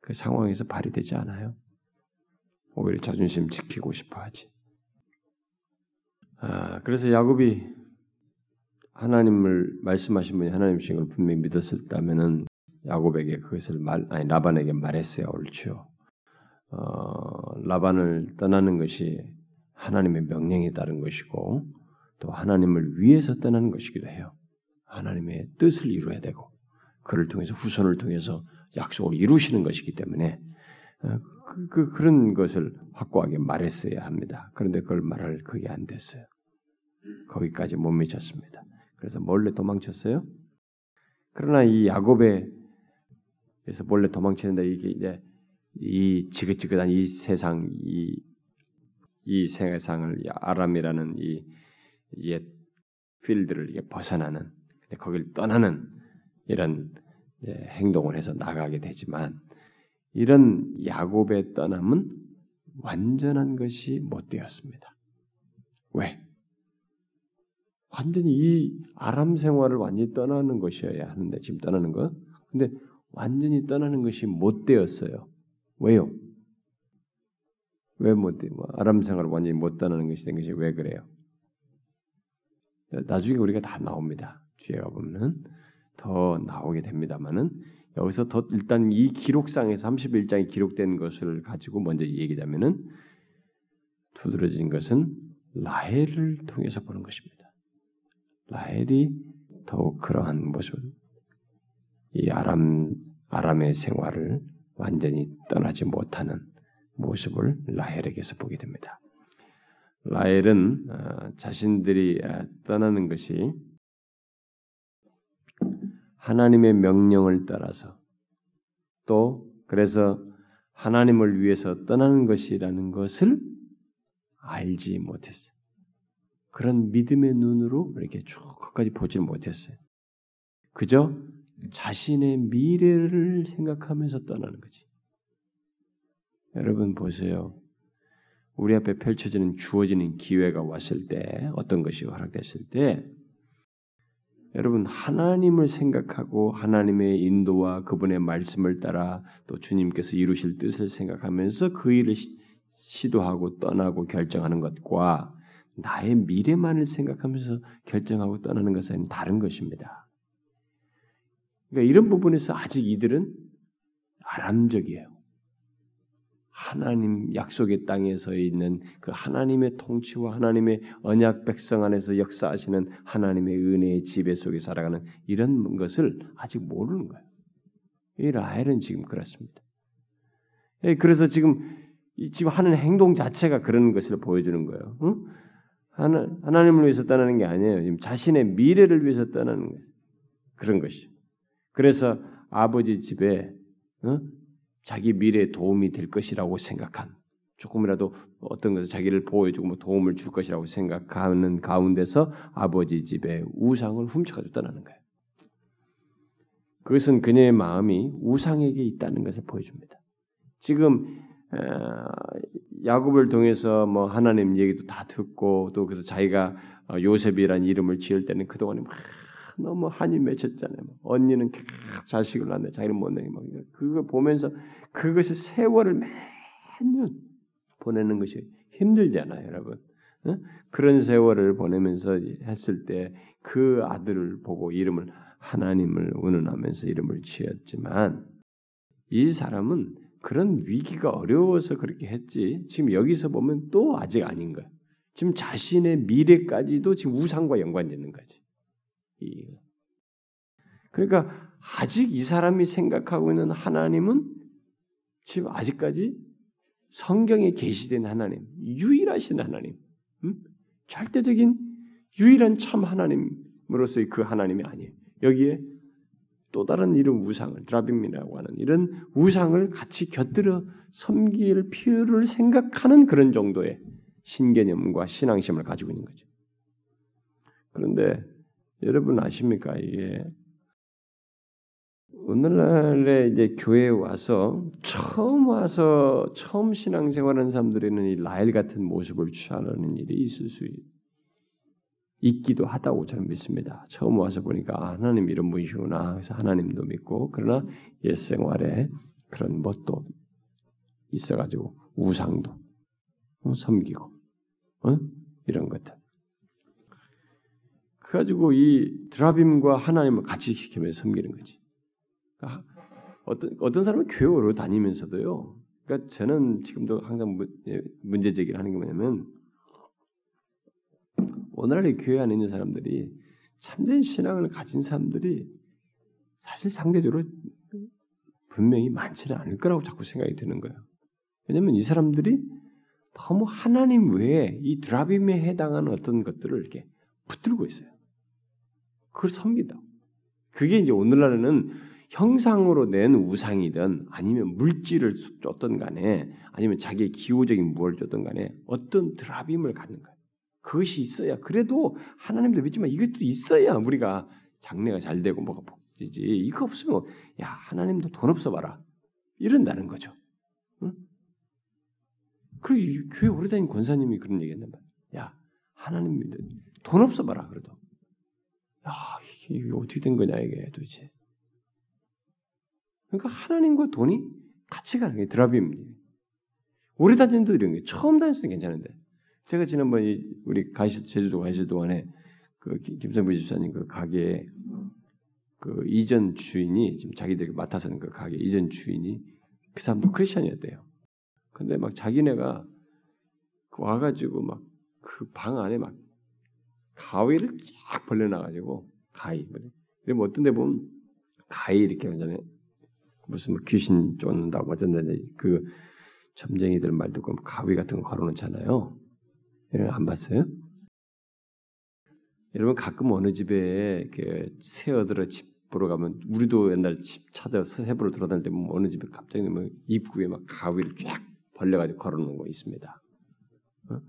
S1: 그 상황에서 발휘되지 않아요. 오히려 자존심 지키고 싶어 하지. 아, 그래서 야곱이 하나님을 말씀하신 분이 하나님이신 걸 분명히 믿었었다면은 야곱에게 그것을 말 아니 라반에게 말했어야 옳죠. 어, 라반을 떠나는 것이 하나님의 명령에 따른 것이고 또 하나님을 위해서 떠나는 것이기도 해요. 하나님의 뜻을 이루어야 되고 그를 통해서 후손을 통해서 약속을 이루시는 것이기 때문에 어, 그, 그, 그런 것을 확고하게 말했어야 합니다. 그런데 그걸 말할 그게 안 됐어요. 거기까지 못 미쳤습니다. 그래서 몰래 도망쳤어요. 그러나 이 야곱의 그래서 몰래 도망치는데 이게 이제 이 지긋지긋한 이 세상 이, 이 세상을 아람이라는 이 옛 필드를 이게 벗어나는 거기를 떠나는 이런 행동을 해서 나가게 되지만 이런 야곱의 떠남은 완전한 것이 못 되었습니다. 왜? 완전히 이 아람 생활을 완전히 떠나는 것이어야 하는데 지금 떠나는 거. 근데 완전히 떠나는 것이 못 되었어요. 왜요? 왜 못 돼? 뭐 아람 생활을 완전히 못 떠나는 것이 된 것이 왜 그래요? 나중에 우리가 다 나옵니다. 뒤에 가보면은 더 나오게 됩니다만은 여기서 더 일단 이 기록상에서 31장에 기록된 것을 가지고 먼저 얘기하자면은 두드러진 것은 라헬을 통해서 보는 것입니다. 라헬이 더욱 그러한 모습, 이 아람 아람의 생활을 완전히 떠나지 못하는 모습을 라헬에게서 보게 됩니다. 라헬은 어, 자신들이 어, 떠나는 것이 하나님의 명령을 따라서 또 그래서 하나님을 위해서 떠나는 것이라는 것을 알지 못했어요. 그런 믿음의 눈으로 이렇게 쭉 끝까지 보지를 못했어요. 그저 자신의 미래를 생각하면서 떠나는 거지. 여러분 보세요. 우리 앞에 펼쳐지는 주어지는 기회가 왔을 때 어떤 것이 허락됐을 때 여러분 하나님을 생각하고 하나님의 인도와 그분의 말씀을 따라 또 주님께서 이루실 뜻을 생각하면서 그 일을 시, 도하고 떠나고 결정하는 것과 나의 미래만을 생각하면서 결정하고 떠나는 것은 다른 것입니다. 그러니까 이런 부분에서 아직 이들은 아람적이에요. 하나님 약속의 땅에 서 있는 그 하나님의 통치와 하나님의 언약 백성 안에서 역사하시는 하나님의 은혜의 지배 속에 살아가는 이런 것을 아직 모르는 거예요. 이 라헬은 지금 그렇습니다. 예, 그래서 지금 지금 하는 행동 자체가 그런 것을 보여주는 거예요. 응? 하나, 하나님을 위해서 떠나는 게 아니에요. 지금 자신의 미래를 위해서 떠나는 거예요. 그런 것이죠. 그래서 아버지 집에 어? 자기 미래에 도움이 될 것이라고 생각한 조금이라도 어떤 것을 자기를 보호해주고 뭐 도움을 줄 것이라고 생각하는 가운데서 아버지 집에 우상을 훔쳐가지고 떠나는 거예요. 그것은 그녀의 마음이 우상에게 있다는 것을 보여줍니다. 지금 야곱을 통해서 뭐 하나님 얘기도 다 듣고 또 그래서 자기가 어, 요셉이라는 이름을 지을 때는 그동안에 막 너무 한이 맺혔잖아요. 뭐 언니는 계속 자식을 낳는데 자기는 못 내게 막 그걸 보면서 그것이 세월을 매년 보내는 것이 힘들잖아요, 여러분. 그런 세월을 보내면서 했을 때 그 아들을 보고 이름을 하나님을 운운하면서 이름을 지었지만 이 사람은 그런 위기가 어려워서 그렇게 했지. 지금 여기서 보면 또 아직 아닌 거야. 지금 자신의 미래까지도 지금 우상과 연관되는 거지. 그러니까 아직 이 사람이 생각하고 있는 하나님은 지금 아직까지 성경에 계시된 하나님, 유일하신 하나님, 음? 절대적인 유일한 참 하나님으로서의 그 하나님이 아니에요. 여기에 또 다른 이런 우상을 드라빔이라고 하는 이런 우상을 같이 곁들여 섬길 필요를 생각하는 그런 정도의 신개념과 신앙심을 가지고 있는 거죠. 그런데 여러분 아십니까? 이게 오늘날에 이제 교회에 와서 처음 와서 처음 신앙생활하는 사람들에는 이 라헬 같은 모습을 취하는 일이 있을 수 있 기도 하다고 저는 믿습니다. 처음 와서 보니까 아, 하나님 이런 분이시구나. 그래서 하나님도 믿고 그러나 옛 생활에 그런 멋도 있어가지고 우상도 어, 섬기고 어? 이런 것들. 그래가지고 이 드라빔과 하나님을 같이 시키면서 섬기는 거지. 그러니까 어떤 어떤 사람은 교회로 다니면서도요. 그러니까 저는 지금도 항상 예, 문제 제기를 하는 게 뭐냐면 오늘날 교회 안에 있는 사람들이 참된 신앙을 가진 사람들이 사실 상대적으로 분명히 많지는 않을 거라고 자꾸 생각이 드는 거예요. 왜냐하면 이 사람들이 너무 하나님 외에 이 드라빔에 해당하는 어떤 것들을 이렇게 붙들고 있어요. 그걸 섬긴다. 그게 이제 오늘날에는 형상으로 낸 우상이든 아니면 물질을 줬던 간에 아니면 자기의 기호적인 무엇을 줬던 간에 어떤 드라빔을 갖는 거예요. 그것이 있어야 그래도 하나님도 믿지만 이것도 있어야 우리가 장래가 잘 되고 뭐가 복지지. 이거 없으면 야 하나님도 돈 없어 봐라 이런다는 거죠. 응? 그리고 교회 오래 다닌 권사님이 그런 얘기했단 말이야. 야 하나님 믿어 돈 없어 봐라 그래도. 야 이게 어떻게 된 거냐 이게 도대체. 그러니까 하나님과 돈이 같이 가는 게 드라빔. 오래 다니는 도 이런 게 처음 다녔을 때 괜찮은데 제가 지난번 우리 가시 제주도 가실 동안에 그 김성부 집사님 그 가게 그 이전 주인이 지금 자기들이 맡아서는 그 가게 이전 주인이 그 사람도 크리스천이었대요. 근데 막 자기네가 와가지고 막 그 방 안에 막 가위를 쫙 벌려놔가지고 가위. 그러면 어떤 데 보면 가위 이렇게 완전히 무슨 뭐 귀신 쫓는다고 어쩐데 그 점쟁이들 말 듣고 가위 같은 거 걸어놓잖아요. 여러분 안 봤어요? 여러분 가끔 어느 집에 새 얻으러 집 보러 가면 우리도 옛날 집 찾아서 새 보러 돌아다닐 때 어느 집에 갑자기 뭐 입구에 막 가위를 쫙 벌려가지고 걸어놓은 거 있습니다. 어?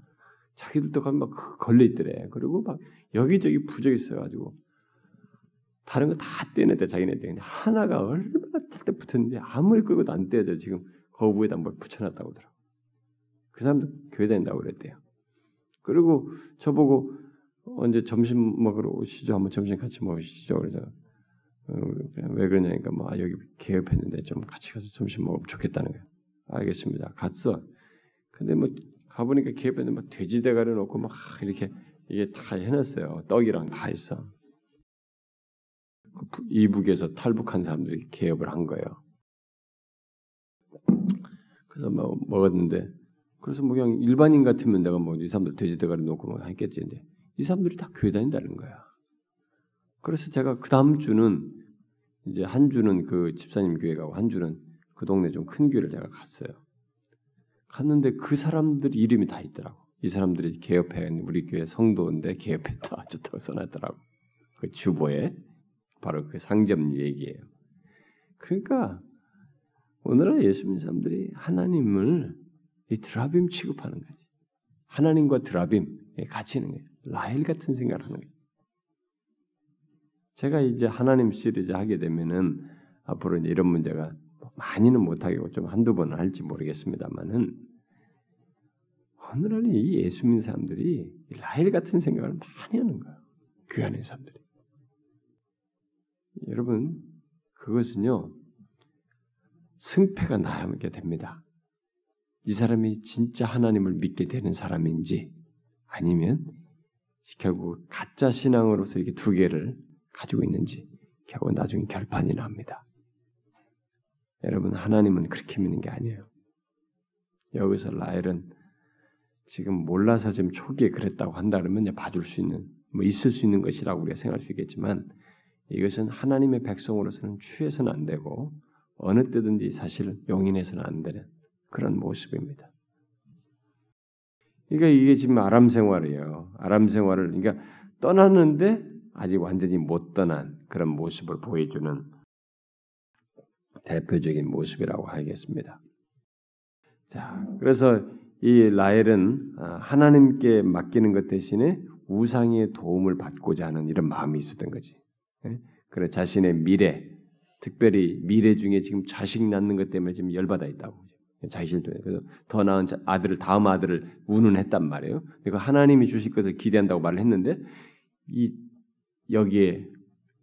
S1: 자기들도 가면 막 걸려 있더래. 그리고 막 여기저기 부적 있어가지고 다른 거 다 떼내대 자기네들 하나가 얼마나 찰때 붙었는데 아무리 끌고도 안 떼져 지금 거부에다 뭘 붙여놨다고 하더라고. 그 사람도 교회 다닌다고 그랬대요. 그리고 저보고 언제 점심 먹으러 오시죠? 한번 점심 같이 먹으시죠? 그래서 어, 왜 그러냐니까 뭐 아, 여기 개업했는데 좀 같이 가서 점심 먹으면 좋겠다는 거예요. 알겠습니다. 갔어. 근데 뭐 가보니까 기업에는 막 돼지 대가리 놓고 막 이렇게 이게 다 해놨어요. 떡이랑 다 있어. 그 이북에서 탈북한 사람들이 개업을 한 거예요. 그래서 뭐 먹었는데 그래서 뭐 그냥 일반인 같으면 내가 뭐 이 사람들 돼지 대가리 놓고 뭐 했겠지. 근데 이 사람들이 다 교회 다닌다는 거야. 그래서 제가 그 다음 주는 이제 한 주는 그 집사님 교회 가고 한 주는 그 동네 좀 큰 교회를 제가 갔어요. 갔는데 그 사람들 이름이 다 있더라고. 이 사람들이 개업해 우리 교회 성도인데 개업했다 어쩌다고 써놨더라고. 그 주보에 바로 그 상점 얘기예요. 그러니까 오늘날 예수 믿는 사람들이 하나님을 이 드라빔 취급하는 거지. 하나님과 드라빔 같이 있는 거예요. 라헬 같은 생각을 하는 거예요. 제가 이제 하나님 시리즈 하게 되면은 앞으로 이제 이런 문제가 많이는 못하겠고 좀 한두 번은 할지 모르겠습니다만은 오늘날 이 예수 믿는 사람들이 라헬 같은 생각을 많이 하는 거예요. 안에 사람들이. 여러분 그것은요 승패가 나게 됩니다. 이 사람이 진짜 하나님을 믿게 되는 사람인지 아니면 결국 가짜 신앙으로서 이렇게 두 개를 가지고 있는지 결국 나중에 결판이 납니다. 여러분 하나님은 그렇게 믿는 게 아니에요. 여기서 라헬은 지금 몰라서 지금 초기에 그랬다고 한다 그러면 봐줄 수 있는 뭐 있을 수 있는 것이라고 우리가 생각할 수 있겠지만 이것은 하나님의 백성으로서는 취해서는 안 되고 어느 때든지 사실 용인해서는 안 되는 그런 모습입니다. 그러니까 이게 지금 아람 생활이에요. 아람 생활을 그러니까 떠났는데 아직 완전히 못 떠난 그런 모습을 보여주는 대표적인 모습이라고 하겠습니다. 자, 그래서 이 라헬은 아, 하나님께 맡기는 것 대신에 우상의 도움을 받고자 하는 이런 마음이 있었던 거지. 예? 그래 자신의 미래, 특별히 미래 중에 지금 자식 낳는 것 때문에 지금 열받아 있다고. 자신도 그래서 더 나은 아들을 다음 아들을 운운했단 말이에요. 그러니까 하나님이 주실 것을 기대한다고 말을 했는데 이 여기에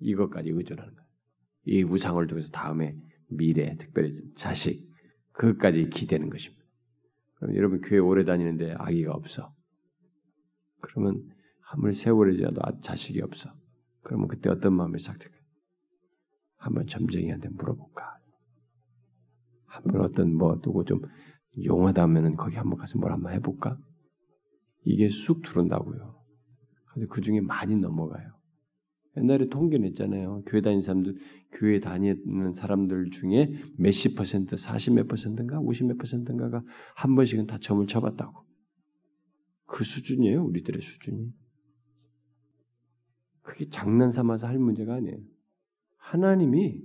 S1: 이것까지 의존하는 거예요. 이 우상을 통해서 다음에 미래, 특별히 자식 그것까지 기대는 것입니다. 그럼 여러분 교회 오래 다니는데 아기가 없어. 그러면 아무리 세월이 지나도 아, 자식이 없어. 그러면 그때 어떤 마음이 싹 한번 점쟁이한테 물어볼까? 한번 어떤 뭐 누구 좀 용하다면은 거기 한번 가서 뭘 한번 해볼까? 이게 쑥 들어온다고요. 그 중에 많이 넘어가요. 옛날에 통계 냈잖아요. 교회 다니는 사람들, 교회 다니는 사람들 중에 몇십 퍼센트, 사십 몇 퍼센트인가, 오십 몇 퍼센트인가가 한 번씩은 다 점을 쳐봤다고. 그 수준이에요, 우리들의 수준이. 그게 장난 삼아서 할 문제가 아니에요. 하나님이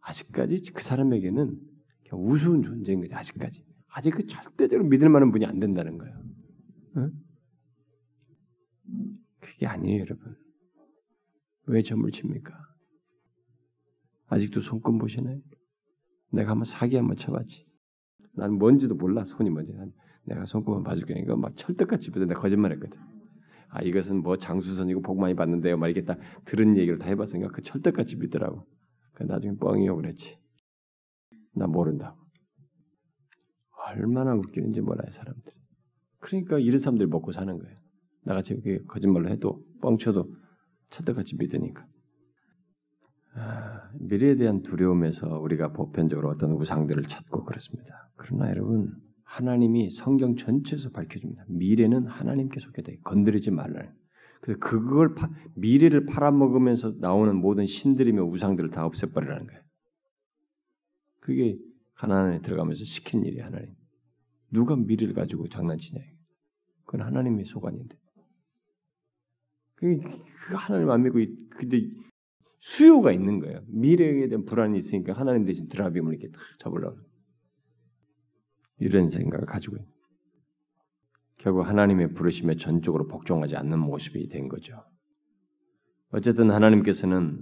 S1: 아직까지 그 사람에게는 우스운 존재인 거지, 아직까지. 아직 그 절대적으로 믿을 만한 분이 안 된다는 거예요. 응? 그게 아니에요, 여러분. 왜 점을 칩니까? 아직도 손금 보시나요? 내가 한번 사기 한번 쳐봤지. 난 뭔지도 몰라, 손이 뭔지. 내가 손금만 봐줄게. 이거 막 철떡같이 보다 내가 거짓말했거든. 아 이것은 뭐 장수선이고 복 많이 받는데요. 막 이렇게 딱 들은 얘기를 다 해봤으니까 그 철떡같이 믿더라고. 그 나중에 뻥이요 그랬지. 나 모른다고. 얼마나 웃기는지 몰라요 사람들. 그러니까 이런 사람들이 먹고 사는 거예요. 나같이 거짓말로 해도 뻥쳐도 철떡같이 믿으니까. 아, 미래에 대한 두려움에서 우리가 보편적으로 어떤 우상들을 찾고 그렇습니다. 그러나 여러분 하나님이 성경 전체에서 밝혀줍니다. 미래는 하나님께 속해다. 건드리지 말라. 그래서 그걸 파, 미래를 팔아먹으면서 나오는 모든 신들이며 우상들을 다 없애버리라는 거예요. 그게 가나안에 들어가면서 시킨 일이 하나님. 누가 미래를 가지고 장난치냐. 그건 하나님의 소관인데. 그, 그 하나님 안 믿고 근데 수요가 있는 거예요. 미래에 대한 불안이 있으니까 하나님 대신 드라빔을 이렇게 탁 잡으려고 이런 생각을 가지고 있는. 결국 하나님의 부르심에 전적으로 복종하지 않는 모습이 된 거죠. 어쨌든 하나님께서는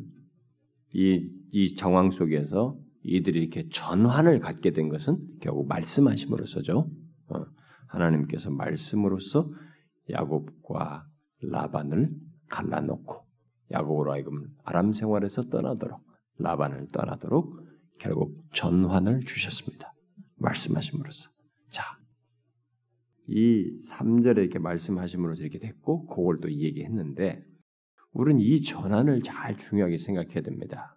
S1: 이, 이 정황 속에서 이들이 이렇게 전환을 갖게 된 것은 결국 말씀하심으로써죠. 어, 하나님께서 말씀으로써 야곱과 라반을 갈라놓고 야곱으로 하여금 아람 생활에서 떠나도록 라반을 떠나도록 결국 전환을 주셨습니다. 말씀하심으로써. 자, 이 3절에 이렇게 말씀하심으로써 이렇게 됐고 그걸 또 얘기했는데 우리는 이 전환을 잘 중요하게 생각해야 됩니다.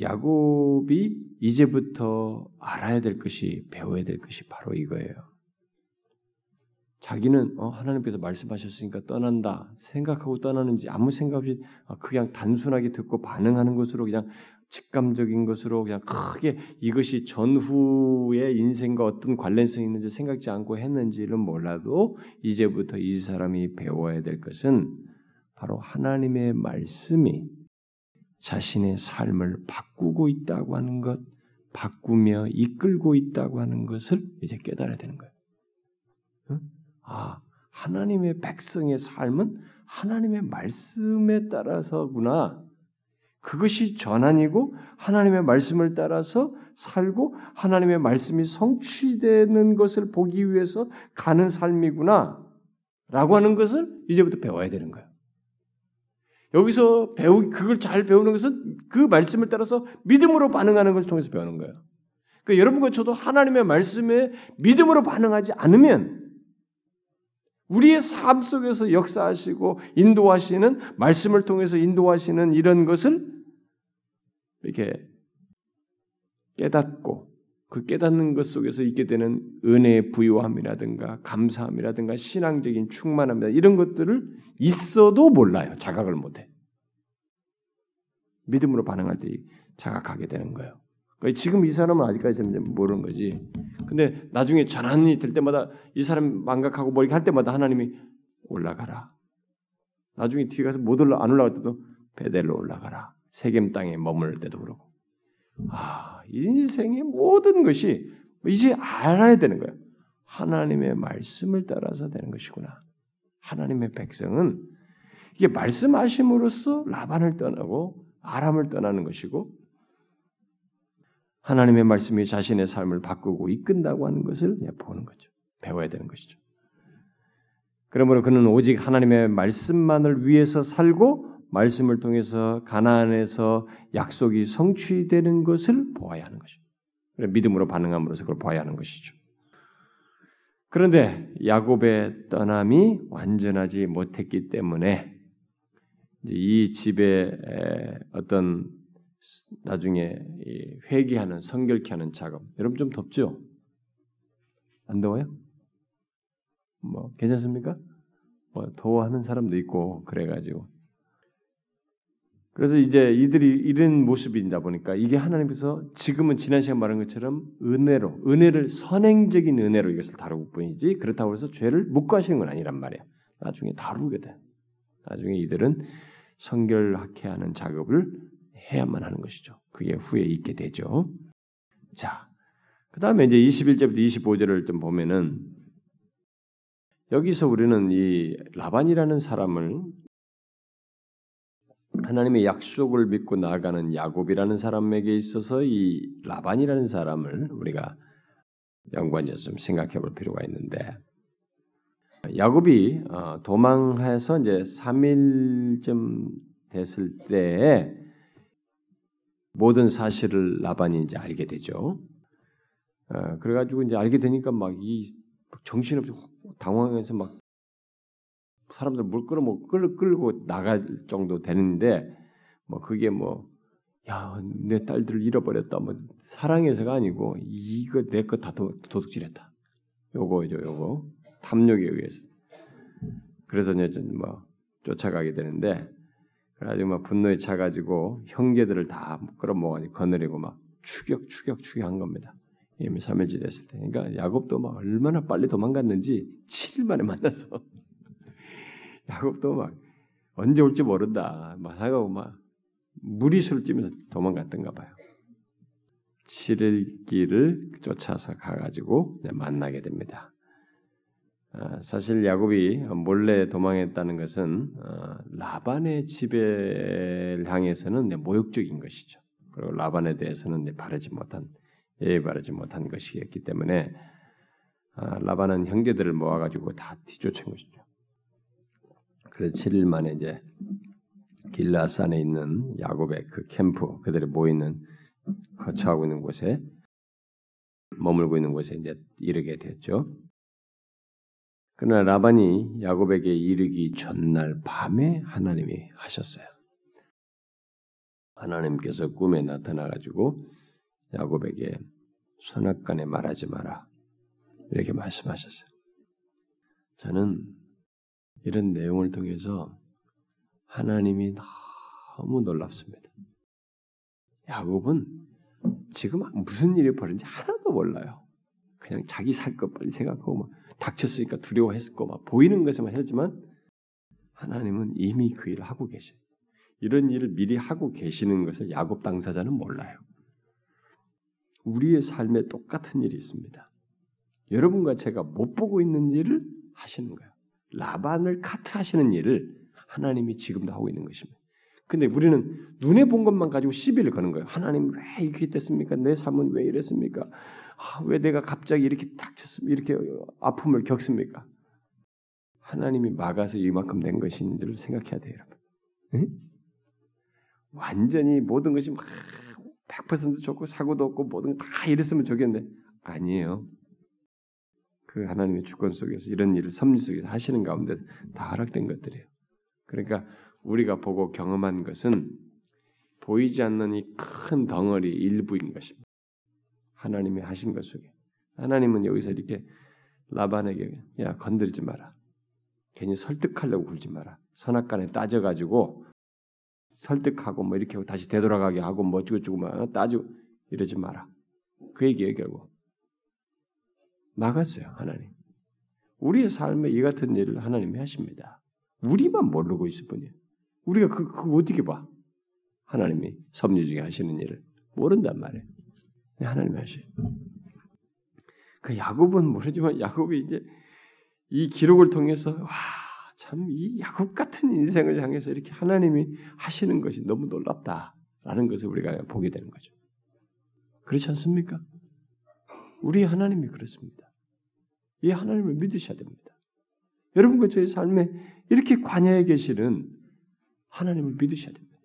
S1: 야곱이 이제부터 알아야 될 것이 배워야 될 것이 바로 이거예요. 자기는 어, 하나님께서 말씀하셨으니까 떠난다 생각하고 떠나는지 아무 생각 없이 어, 그냥 단순하게 듣고 반응하는 것으로 그냥 직감적인 것으로 그냥 크게 이것이 전후의 인생과 어떤 관련성이 있는지 생각지 않고 했는지는 몰라도 이제부터 이 사람이 배워야 될 것은 바로 하나님의 말씀이 자신의 삶을 바꾸고 있다고 하는 것, 바꾸며 이끌고 있다고 하는 것을 이제 깨달아야 되는 거예요. 응? 아, 하나님의 백성의 삶은 하나님의 말씀에 따라서구나. 그것이 전환이고 하나님의 말씀을 따라서 살고 하나님의 말씀이 성취되는 것을 보기 위해서 가는 삶이구나. 라고 하는 것을 이제부터 배워야 되는 거예요. 여기서 배우 그걸 잘 배우는 것은 그 말씀을 따라서 믿음으로 반응하는 것을 통해서 배우는 거예요. 그러니까 여러분과 저도 하나님의 말씀에 믿음으로 반응하지 않으면 우리의 삶 속에서 역사하시고 인도하시는 말씀을 통해서 인도하시는 이런 것을 이렇게 깨닫고 그 깨닫는 것 속에서 있게 되는 은혜의 부유함이라든가 감사함이라든가 신앙적인 충만함이다 이런 것들을 있어도 몰라요. 자각을 못해. 믿음으로 반응할 때 자각하게 되는 거예요. 그러니까 지금 이 사람은 아직까지 모르는 거지. 근데 나중에 전환이 될 때마다 이 사람 망각하고 뭐 이렇게 할 때마다 하나님이 올라가라. 나중에 뒤에 가서 못 올라 안 올라갈 때도 베델로 올라가라. 세겜 땅에 머물 때도 그러고. 아, 인생의 모든 것이 이제 알아야 되는 거예요. 하나님의 말씀을 따라서 되는 것이구나. 하나님의 백성은 이게 말씀하심으로써 라반을 떠나고 아람을 떠나는 것이고 하나님의 말씀이 자신의 삶을 바꾸고 이끈다고 하는 것을 보는 거죠. 배워야 되는 것이죠. 그러므로 그는 오직 하나님의 말씀만을 위해서 살고 말씀을 통해서 가나안에서 약속이 성취되는 것을 보아야 하는 것이죠. 믿음으로 반응함으로써 그걸 보아야 하는 것이죠. 그런데 야곱의 떠남이 완전하지 못했기 때문에 이 집에 어떤 나중에 회개하는 성결케 하는 작업 여러분 좀 덥죠? 안 더워요? 뭐 괜찮습니까? 뭐 더워하는 사람도 있고 그래가지고 그래서 이제 이들이 이런 모습이다 보니까 이게 하나님께서 지금은 지난 시간 말한 것처럼 은혜로 은혜를 선행적인 은혜로 이것을 다루고 뿐이지 그렇다고 해서 죄를 묵과하시는 건 아니란 말이야. 나중에 다루게 돼. 나중에 이들은 성결하게 하는 작업을 해야만 하는 것이죠. 그게 후에 있게 되죠. 자, 그 다음에 이제 21절부터 25절을 좀 보면은 여기서 우리는 이 라반이라는 사람을 하나님의 약속을 믿고 나아가는 야곱이라는 사람에게 있어서 이 라반이라는 사람을 우리가 연관해서 좀 생각해 볼 필요가 있는데 야곱이 어, 도망해서 이제 3일쯤 됐을 때에 모든 사실을 라반이 이제 알게 되죠. 어, 그래가지고 이제 알게 되니까 막 이 정신없이 당황해서 막 사람들 물 끌어 뭐 끌, 끌고 나갈 정도 되는데 뭐 그게 뭐 야, 내 딸들을 잃어버렸다. 뭐 사랑해서가 아니고 이거 내 거 다 도둑질했다. 요거죠, 요거. 탐욕에 의해서. 그래서 이제 뭐 쫓아가게 되는데 그래가지고 막 분노에 차가지고 형제들을 다 끌어모아가지고 거느리고 막 추격, 추격, 추격한 겁니다. 이미 3일째 됐을 때. 그러니까 야곱도 막 얼마나 빨리 도망갔는지 7일 만에 만나서 야곱도 막 언제 올지 모른다. 막 하고 막 무리수를 찌면서 도망갔던가 봐요. 7일 길을 쫓아서 가가지고 만나게 됩니다. 아, 사실 야곱이 몰래 도망했다는 것은 어, 라반의 집에 향해서는 모욕적인 것이죠. 그리고 라반에 대해서는 바르지 못한 예의 바르지 못한 것이었기 때문에 아, 라반은 형제들을 모아가지고 다 뒤쫓은 것이죠. 그래서 7일 만에 이제 길라산에 있는 야곱의 그 캠프 그들이 모이는 거처하고 있는 곳에 머물고 있는 곳에 이제 이르게 됐죠. 그러나 라반이 야곱에게 이르기 전날 밤에 하나님이 하셨어요. 하나님께서 꿈에 나타나 가지고 야곱에게 선악간에 말하지 마라 이렇게 말씀하셨어요. 저는 이런 내용을 통해서 하나님이 너무 놀랍습니다. 야곱은 지금 무슨 일이 벌어진지 하나도 몰라요. 그냥 자기 살 것 빨리 생각하고 막 닥쳤으니까 두려워했고 막 보이는 것에만 했지만 하나님은 이미 그 일을 하고 계셔요. 이런 일을 미리 하고 계시는 것을 야곱 당사자는 몰라요. 우리의 삶에 똑같은 일이 있습니다. 여러분과 제가 못 보고 있는 일을 하시는 거예요. 라반을 카트하시는 일을 하나님이 지금도 하고 있는 것입니다. 근데 우리는 눈에 본 것만 가지고 시비를 거는 거예요. 하나님 왜 이렇게 됐습니까? 내 삶은 왜 이랬습니까? 아, 왜 내가 갑자기 이렇게 닥쳤습니까? 이렇게 아픔을 겪습니까? 하나님이 막아서 이만큼 된 것인지를 생각해야 돼요, 여러분. 응? 완전히 모든 것이 막 100% 좋고 사고도 없고 모든 다 이랬으면 좋겠는데 아니에요. 그 하나님의 주권 속에서 이런 일을 섭리 속에서 하시는 가운데 다 허락된 것들이에요. 그러니까 우리가 보고 경험한 것은 보이지 않는 이 큰 덩어리 일부인 것입니다. 하나님이 하신 것 속에 하나님은 여기서 이렇게 라반에게 야 건드리지 마라. 괜히 설득하려고 굴지 마라. 선악간에 따져가지고 설득하고 뭐 이렇게 하고 다시 되돌아가게 하고 뭐 어쩌고저쩌고 막 따지고 이러지 마라. 그 얘기예요 결국. 막았어요 하나님. 우리의 삶에 이 같은 일을 하나님이 하십니다. 우리만 모르고 있을 뿐이에요. 우리가 그, 그 어떻게 봐? 하나님이 섭리 중에 하시는 일을 모른단 말이에요. 하나님이 하셔요. 그 야곱은 모르지만 야곱이 이제 이 기록을 통해서 와 참 이 야곱 같은 인생을 향해서 이렇게 하나님이 하시는 것이 너무 놀랍다라는 것을 우리가 보게 되는 거죠. 그렇지 않습니까? 우리 하나님이 그렇습니다. 이 하나님을 믿으셔야 됩니다. 여러분과 저의 삶에 이렇게 관여해 계시는 하나님을 믿으셔야 됩니다.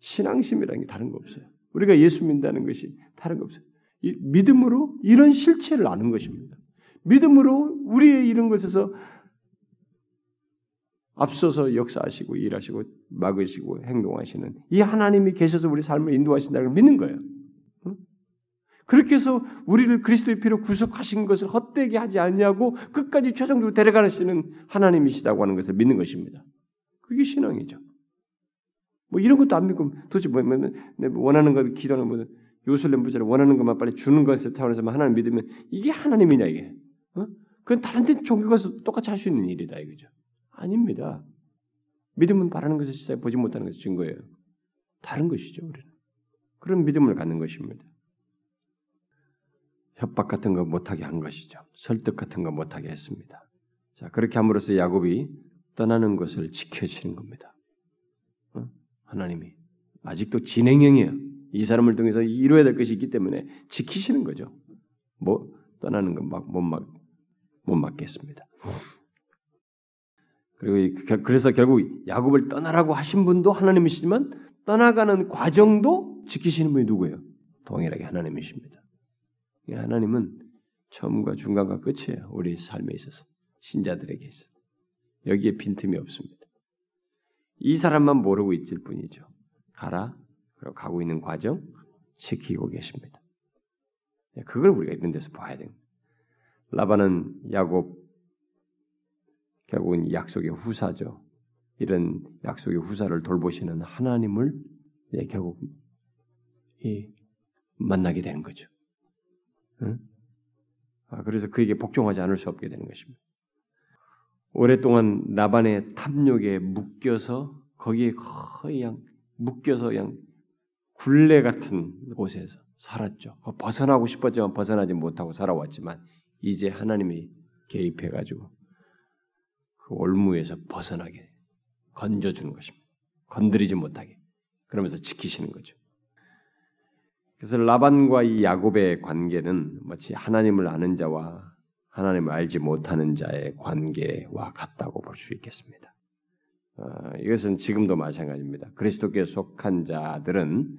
S1: 신앙심이라는 게 다른 거 없어요. 우리가 예수 믿는다는 것이 다른 거 없어요. 믿음으로 이런 실체를 아는 것입니다. 믿음으로 우리의 이런 것에서 앞서서 역사하시고 일하시고 막으시고 행동하시는 이 하나님이 계셔서 우리 삶을 인도하신다는 걸 믿는 거예요. 그렇게 해서 우리를 그리스도의 피로 구속하신 것을 헛되게 하지 않냐고 끝까지 최종적으로 데려가시는 하나님이시다고 하는 것을 믿는 것입니다. 그게 신앙이죠. 뭐 이런 것도 안 믿고 도대체 뭐, 뭐, 뭐 원하는 거 기도하는 뭐 요술렘 부자를 원하는 것만 빨리 주는 것을 타원해서 하나님 믿으면 이게 하나님이냐 이게? 어? 그건 다른 데 종교 가서 똑같이 할 수 있는 일이다 이거죠. 아닙니다. 믿음은 바라는 것을 진짜 보지 못하는 것을 증거예요. 다른 것이죠 우리는. 그런 믿음을 갖는 것입니다. 협박 같은 거 못하게 한 것이죠. 설득 같은 거 못하게 했습니다. 자 그렇게 함으로써 야곱이 떠나는 것을 지켜주시는 겁니다. 어? 하나님이 아직도 진행형이에요. 이 사람을 통해서 이루어야 될 것이 있기 때문에 지키시는 거죠. 뭐 떠나는 건막못막못 막겠습니다. 그리고 그래서 결국 야곱을 떠나라고 하신 분도 하나님이시지만 떠나가는 과정도 지키시는 분이 누구예요? 동일하게 하나님이십니다. 하나님은 처음과 중간과 끝이에요. 우리 삶에 있어서 신자들에게 있어. 여기에 빈틈이 없습니다. 이 사람만 모르고 있을 뿐이죠. 가라. 그리고 가고 있는 과정 지키고 계십니다. 그걸 우리가 이런 데서 봐야 됩니다. 라반은 야곱 결국은 약속의 후사죠. 이런 약속의 후사를 돌보시는 하나님을 결국 만나게 되는 거죠. 응? 아, 그래서 그에게 복종하지 않을 수 없게 되는 것입니다. 오랫동안 나반의 탐욕에 묶여서 거기에 거의 그냥 묶여서 그냥 굴레 같은 곳에서 살았죠. 벗어나고 싶었지만 벗어나지 못하고 살아왔지만 이제 하나님이 개입해 가지고 그 올무에서 벗어나게 건져주는 것입니다. 건드리지 못하게 그러면서 지키시는 거죠. 그래서 라반과 이 야곱의 관계는 마치 하나님을 아는 자와 하나님을 알지 못하는 자의 관계와 같다고 볼 수 있겠습니다. 어, 이것은 지금도 마찬가지입니다. 그리스도께 속한 자들은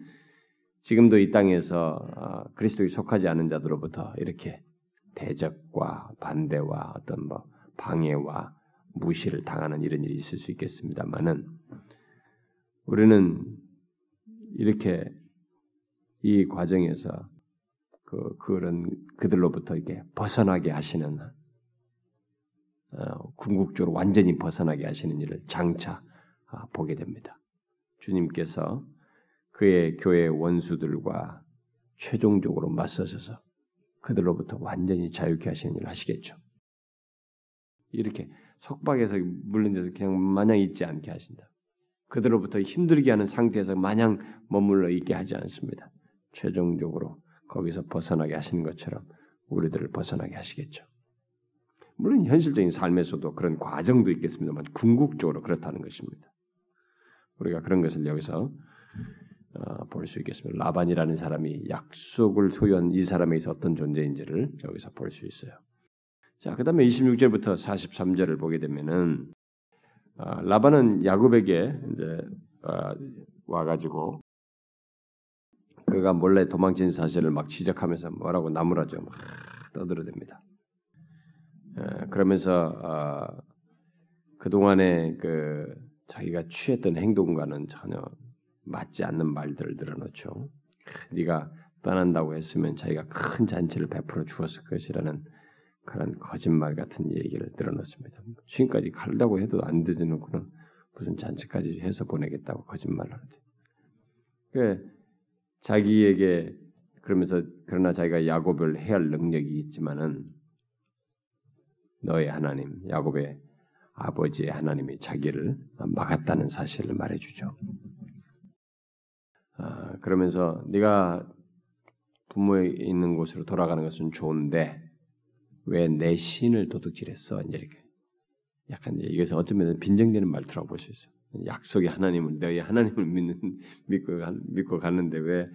S1: 지금도 이 땅에서 어, 그리스도에 속하지 않은 자들로부터 이렇게 대적과 반대와 어떤 뭐 방해와 무시를 당하는 이런 일이 있을 수 있겠습니다만은 우리는 이렇게 이 과정에서 그 그런 그들로부터 이렇게 벗어나게 하시는 어, 궁극적으로 완전히 벗어나게 하시는 일을 장차 아, 보게 됩니다. 주님께서 그의 교회 원수들과 최종적으로 맞서셔서 그들로부터 완전히 자유케 하시는 일을 하시겠죠. 이렇게 속박에서 물린 데서 그냥 마냥 있지 않게 하신다. 그들로부터 힘들게 하는 상태에서 마냥 머물러 있게 하지 않습니다. 최종적으로 거기서 벗어나게 하시는 것처럼 우리들을 벗어나게 하시겠죠. 물론 현실적인 삶에서도 그런 과정도 있겠습니다만 궁극적으로 그렇다는 것입니다. 우리가 그런 것을 여기서 어, 볼수 있겠습니다. 라반이라는 사람이 약속을 소유한 이 사람에게서 어떤 존재인지를 여기서 볼 수 있어요. 자, 그 다음에 26절부터 43절을 보게 되면은 어, 라반은 야곱에게 이제 어, 와가지고 그가 몰래 도망친 사실을 막 지적하면서 뭐라고 나무라죠. 막 떠들어댑니다. 에, 그러면서 어, 그 동안에 그 자기가 취했던 행동과는 전혀 맞지 않는 말들을 늘어놓죠. 네가 떠난다고 했으면 자기가 큰 잔치를 베풀어 주었을 것이라는 그런 거짓말 같은 얘기를 늘어놓습니다. 지금까지 갈다고 해도 안 되는구나. 무슨 잔치까지 해서 보내겠다고 거짓말을 하죠. 그 자기에게 그러면서 그러나 자기가 야곱을 해할 능력이 있지만은 너의 하나님 야곱의 아버지의 하나님이 자기를 막았다는 사실을 말해주죠. 아, 그러면서 네가 부모에 있는 곳으로 돌아가는 것은 좋은데 왜 내 신을 도둑질했어? 이렇게 약간 이것은 어쩌면 빈정되는 말투라고 볼 수 있어요. 약속의 하나님을 너희 하나님을 믿는 믿고 믿고 갔는데 왜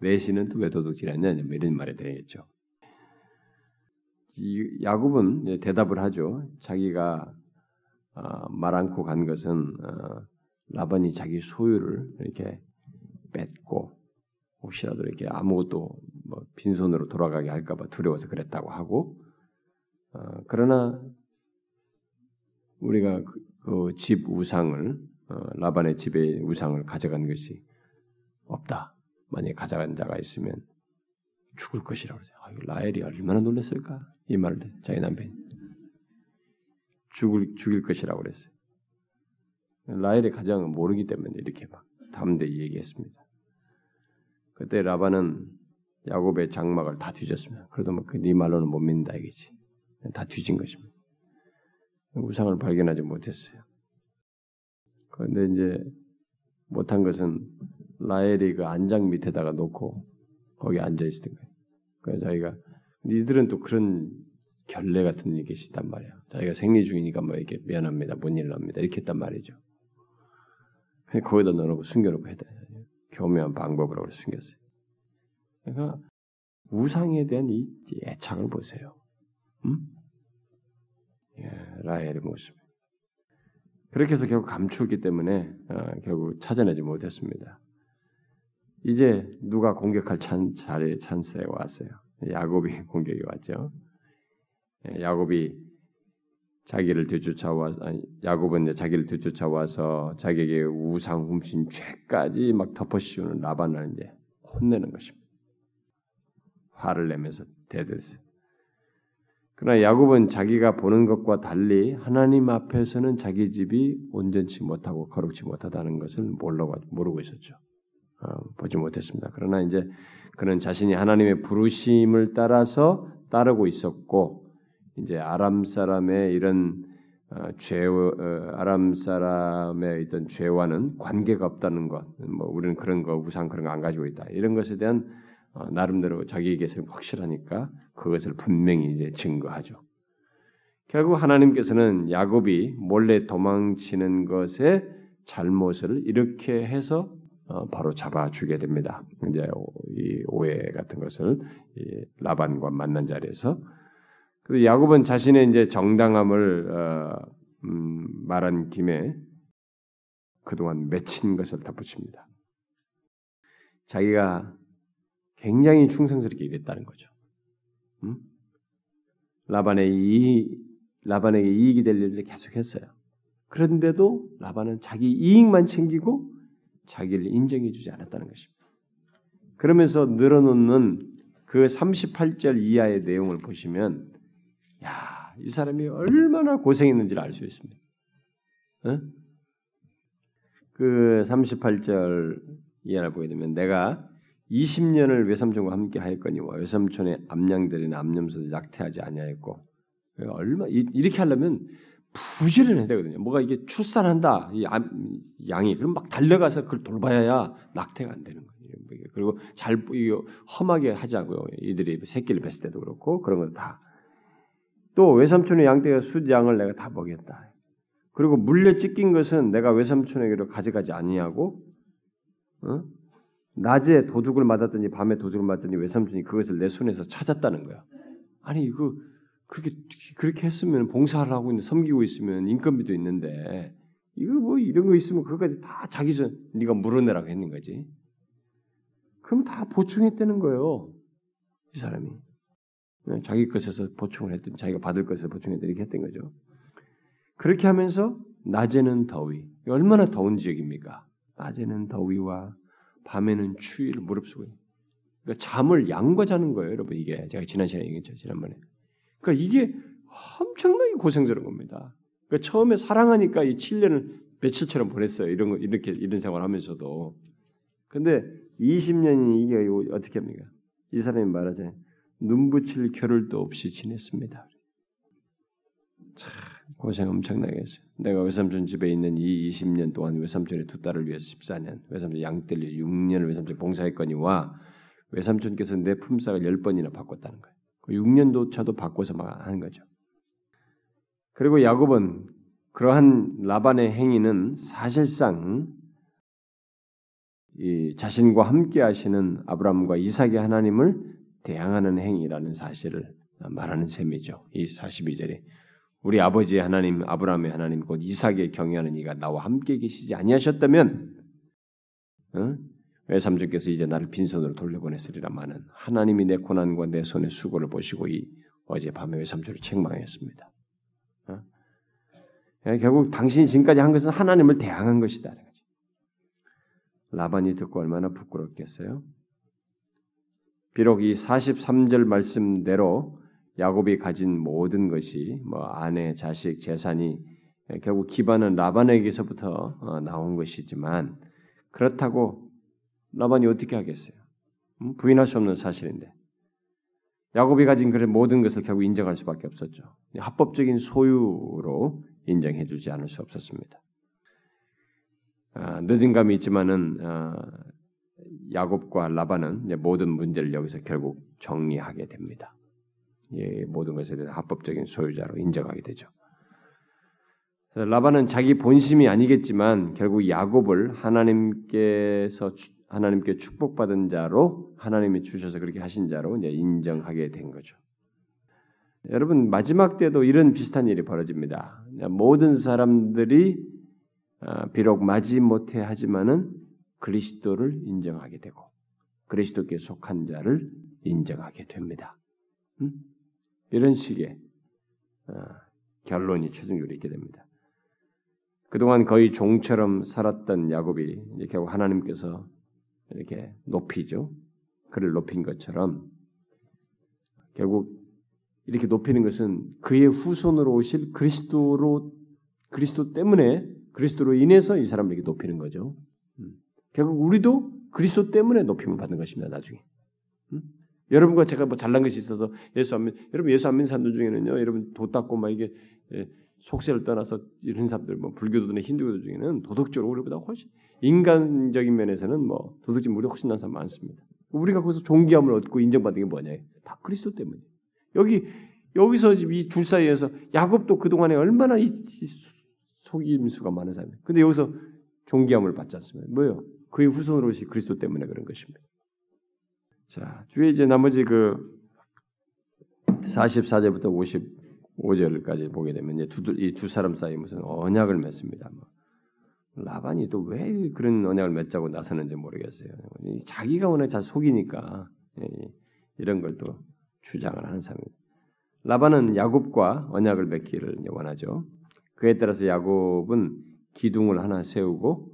S1: 내 신은 또 왜 도둑질했냐? 뭐 이런 말이 되겠죠. 야곱은 대답을 하죠. 자기가 어, 말 않고 간 것은 어, 라반이 자기 소유를 이렇게 뺏고 혹시라도 이렇게 아무것도 뭐 빈손으로 돌아가게 할까봐 두려워서 그랬다고 하고 어, 그러나 우리가 그집 그 우상을 어, 라반의 집의 우상을 가져간 것이 없다. 만약 가져간 자가 있으면 죽을 것이라고 그러죠. 아, 라엘이 얼마나 놀랐을까? 이 말을 자기 남편이 죽을 죽일 것이라고 그랬어요. 라헬의 가정은 모르기 때문에 이렇게 막 담대히 얘기했습니다. 그때 라반은 야곱의 장막을 다 뒤졌습니다. 그래도 뭐네 말로는 못 믿는다 이거지. 다 뒤진 것입니다. 우상을 발견하지 못했어요. 그런데 이제 못한 것은 라헬이 그 안장 밑에다가 놓고 거기 앉아 있었던 거예요. 그래서 자기가 이들은 또 그런 결례 같은 게 계시단 말이야. 자기가 생리 중이니까 뭐 이렇게 미안합니다. 못 일어납니다. 이렇게 했단 말이죠. 거기다 넣어놓고 숨겨놓고 해야 돼. 교묘한 방법으로 숨겼어요. 그러니까 우상에 대한 이 애착을 보세요. 음? 예, 라헬의 모습. 그렇게 해서 결국 감추었기 때문에 어, 결국 찾아내지 못했습니다. 이제 누가 공격할 찬, 자리에 찬스에 왔어요. 야곱이 [LAUGHS] 공격이 왔죠. 예, 야곱이 자기를 뒤쫓아와 야곱은 이제 자기를 뒤쫓아와서 자기에게 우상 훔친 죄까지 막 덮어씌우는 라반을 이제 혼내는 것입니다. 화를 내면서 대들었어요. 그러나 야곱은 자기가 보는 것과 달리 하나님 앞에서는 자기 집이 온전치 못하고 거룩치 못하다는 것을 모르고, 모르고 있었죠. 어, 보지 못했습니다. 그러나 이제 그는 자신이 하나님의 부르심을 따라서 따르고 있었고 이제 아람 사람의 이런 어, 죄 어, 아람 사람의 있던 죄와는 관계가 없다는 것, 뭐 우리는 그런 거 우상 그런 거 안 가지고 있다 이런 것에 대한 어, 나름대로 자기에게서는 확실하니까 그것을 분명히 이제 증거하죠. 결국 하나님께서는 야곱이 몰래 도망치는 것의 잘못을 이렇게 해서 바로 잡아주게 됩니다. 이제 이 오해 같은 것을 라반과 만난 자리에서 그래서 야곱은 자신의 이제 정당함을 어, 음, 말한 김에 그동안 맺힌 것을 덧붙입니다. 자기가 굉장히 충성스럽게 일했다는 거죠. 음? 라반의 이 라반에게 이익이 될 일을 계속했어요. 그런데도 라반은 자기 이익만 챙기고 자기를 인정해주지 않았다는 것입니다. 그러면서 늘어놓는 그 38절 이하의 내용을 보시면, 야, 이 사람이 얼마나 고생했는지를 알 수 있습니다. 어? 그 38절 이하를 보게 되면 내가 20년을 외삼촌과 함께 하였거니와 외삼촌의 암양들이나 암염소도 약태하지 아니하였고 얼마 이렇게 하려면 부지런해야 되거든요. 뭐가 이게 출산한다 이 양이 그럼 막 달려가서 그걸 돌봐야 낙태가 안 되는 거예요. 그리고 잘 험하게 하자고요. 이들이 새끼를 뵀을 때도 그렇고 그런 거 다. 또 외삼촌의 양떼가 숫양을 내가 다 먹였다. 그리고 물려 찢긴 것은 내가 외삼촌에게로 가져가지 아니하고 어? 낮에 도둑을 맞았더니 밤에 도둑을 맞더니 외삼촌이 그것을 내 손에서 찾았다는 거야. 아니 이거 그렇게 그렇게 했으면 봉사를 하고 있는 섬기고 있으면 인건비도 있는데 이거 뭐 이런 거 있으면 그거까지 다 자기 전 네가 물어내라고 했는 거지. 그럼 다 보충했다는 거예요. 이 사람이 네, 자기 것에서 보충을 했든 자기가 받을 것에서 보충했든 이렇게 했던 거죠. 그렇게 하면서 낮에는 더위 얼마나 더운 지역입니까? 낮에는 더위와 밤에는 추위를 무릅쓰고 그러니까 잠을 양과 자는 거예요, 여러분. 이게 제가 지난 시간에 얘기했죠, 지난번에. 그러니까 이게 엄청나게 고생스러운 겁니다. 그러니까 처음에 사랑하니까 이 7년을 며칠처럼 보냈어요. 이런 거 이렇게 이런 생활을 하면서도. 근데 20년이 이게 어떻게 합니까? 이 사람이 말하자 눈붙일 겨를도 없이 지냈습니다. 참 고생 엄청나게 했어요. 내가 외삼촌 집에 있는 이 20년 동안 외삼촌의 두 딸을 위해서 14년, 외삼촌 양떼를 위해 6년을 외삼촌 봉사했거니와 외삼촌께서 내 품삯을 10번이나 바꿨다는 거예요. 그 6년도 차도 바꿔서 막 하는 거죠. 그리고 야곱은 그러한 라반의 행위는 사실상 이 자신과 함께 하시는 아브라함과 이삭의 하나님을 대항하는 행위라는 사실을 말하는 셈이죠. 이 42절에 우리 아버지의 하나님 아브라함의 하나님 곧 이삭의 경외하는 이가 나와 함께 계시지 아니하셨다면 어? 외삼촌께서 이제 나를 빈손으로 돌려보냈으리라마는 하나님이 내 고난과 내 손의 수고를 보시고 이 어제 밤에 외삼촌을 책망했습니다. 어? 예, 결국 당신이 지금까지 한 것은 하나님을 대항한 것이다. 라반이 듣고 얼마나 부끄럽겠어요? 비록 이 43절 말씀대로 야곱이 가진 모든 것이 뭐 아내, 자식, 재산이 결국 기반은 라반에게서부터 어, 나온 것이지만 그렇다고 라반이 어떻게 하겠어요? 음? 부인할 수 없는 사실인데 야곱이 가진 그 모든 것을 결국 인정할 수밖에 없었죠. 합법적인 소유로 인정해주지 않을 수 없었습니다. 아, 늦은 감이 있지만은 아, 야곱과 라반은 모든 문제를 여기서 결국 정리하게 됩니다. 예, 모든 것에 대한 합법적인 소유자로 인정하게 되죠. 라반은 자기 본심이 아니겠지만 결국 야곱을 하나님께서 하나님께 축복받은 자로 하나님이 주셔서 그렇게 하신 자로 이제 인정하게 된 거죠. 여러분 마지막 때도 이런 비슷한 일이 벌어집니다. 모든 사람들이 아, 비록 맞이 못해 하지만은 그리스도를 인정하게 되고 그리스도께 속한 자를 인정하게 됩니다. 음? 이런 식의 어, 결론이 최종적으로 있게 됩니다. 그동안 거의 종처럼 살았던 야곱이 결국 하나님께서 이렇게 높이죠. 그를 높인 것처럼 결국 이렇게 높이는 것은 그의 후손으로 오실 그리스도로 그리스도 때문에 그리스도로 인해서 이 사람을 이렇게 높이는 거죠. 음. 결국 우리도 그리스도 때문에 높임을 받는 것입니다. 나중에. 음? 여러분과 제가 뭐 잘난 것이 있어서 예수 안 믿, 여러분 예수 안 믿는 사람들 중에는요, 여러분 도 닦고 막 이게 예, 속세를 떠나서 이런 사람들, 뭐 불교도나 힌두교 중에는 도덕적으로 우리보다 훨씬 인간적인 면에서는 뭐 도덕적 우리 훨씬 난 사람 많습니다. 우리가 거기서 존귀함을 얻고 인정받는 게 뭐냐? 다 그리스도 때문에. 여기 여기서 이 둘 사이에서 야곱도 그 동안에 얼마나 이, 이 속임수가 많은 사람이에요. 근데 여기서 존귀함을 받지 않습니다. 뭐요? 그의 후손으로 오신 그리스도 때문에 그런 것입니다. 자, 뒤에 이제 나머지 그 44절부터 55절까지 보게 되면 이두 사람 사이 무슨 언약을 맺습니다. 뭐. 라반이 또 왜 그런 언약을 맺자고 나서는지 모르겠어요. 자기가 워낙 잘 속이니까 예, 이런 걸 또 주장을 하는 사람입니다. 라반은 야곱과 언약을 맺기를 원하죠. 그에 따라서 야곱은 기둥을 하나 세우고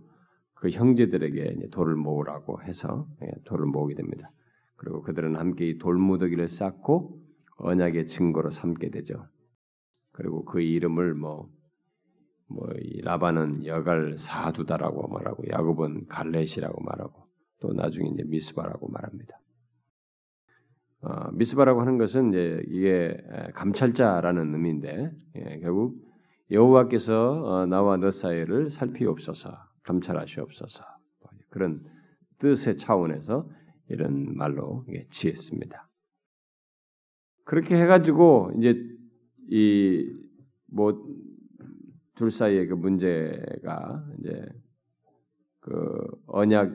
S1: 그 형제들에게 돌을 모으라고 해서 예, 돌을 모으게 됩니다. 그리고 그들은 함께 이 돌무더기를 쌓고 언약의 증거로 삼게 되죠. 그리고 그 이름을 뭐, 뭐, 라반은 여갈 사두다라고 말하고, 야곱은 갈렛이라고 말하고, 또 나중에 이제 미스바라고 말합니다. 어, 미스바라고 하는 것은 이제 이게 감찰자라는 의미인데, 예, 결국 여호와께서 어, 나와 너 사이를 살피옵소서, 감찰하시옵소서, 뭐 그런 뜻의 차원에서 이런 말로 지었습니다. 그렇게 해가지고 이제 이 뭐 둘 사이의 그 문제가 이제 그 언약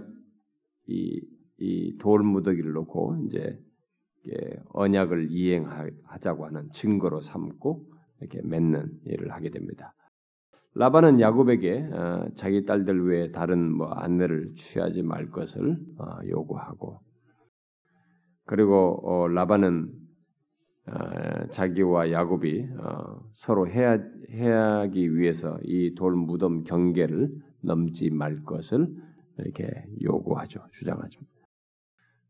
S1: 이 이 돌무더기를 놓고 이제 언약을 이행하자고 하는 증거로 삼고 이렇게 맺는 일을 하게 됩니다. 라반은 야곱에게 어, 자기 딸들 외에 다른 뭐 아내를 취하지 말 것을 어, 요구하고 그리고 어, 라반은 어, 자기와 야곱이 어, 서로 해야 해하기 위해서 이 돌 무덤 경계를 넘지 말 것을 이렇게 요구하죠, 주장하죠.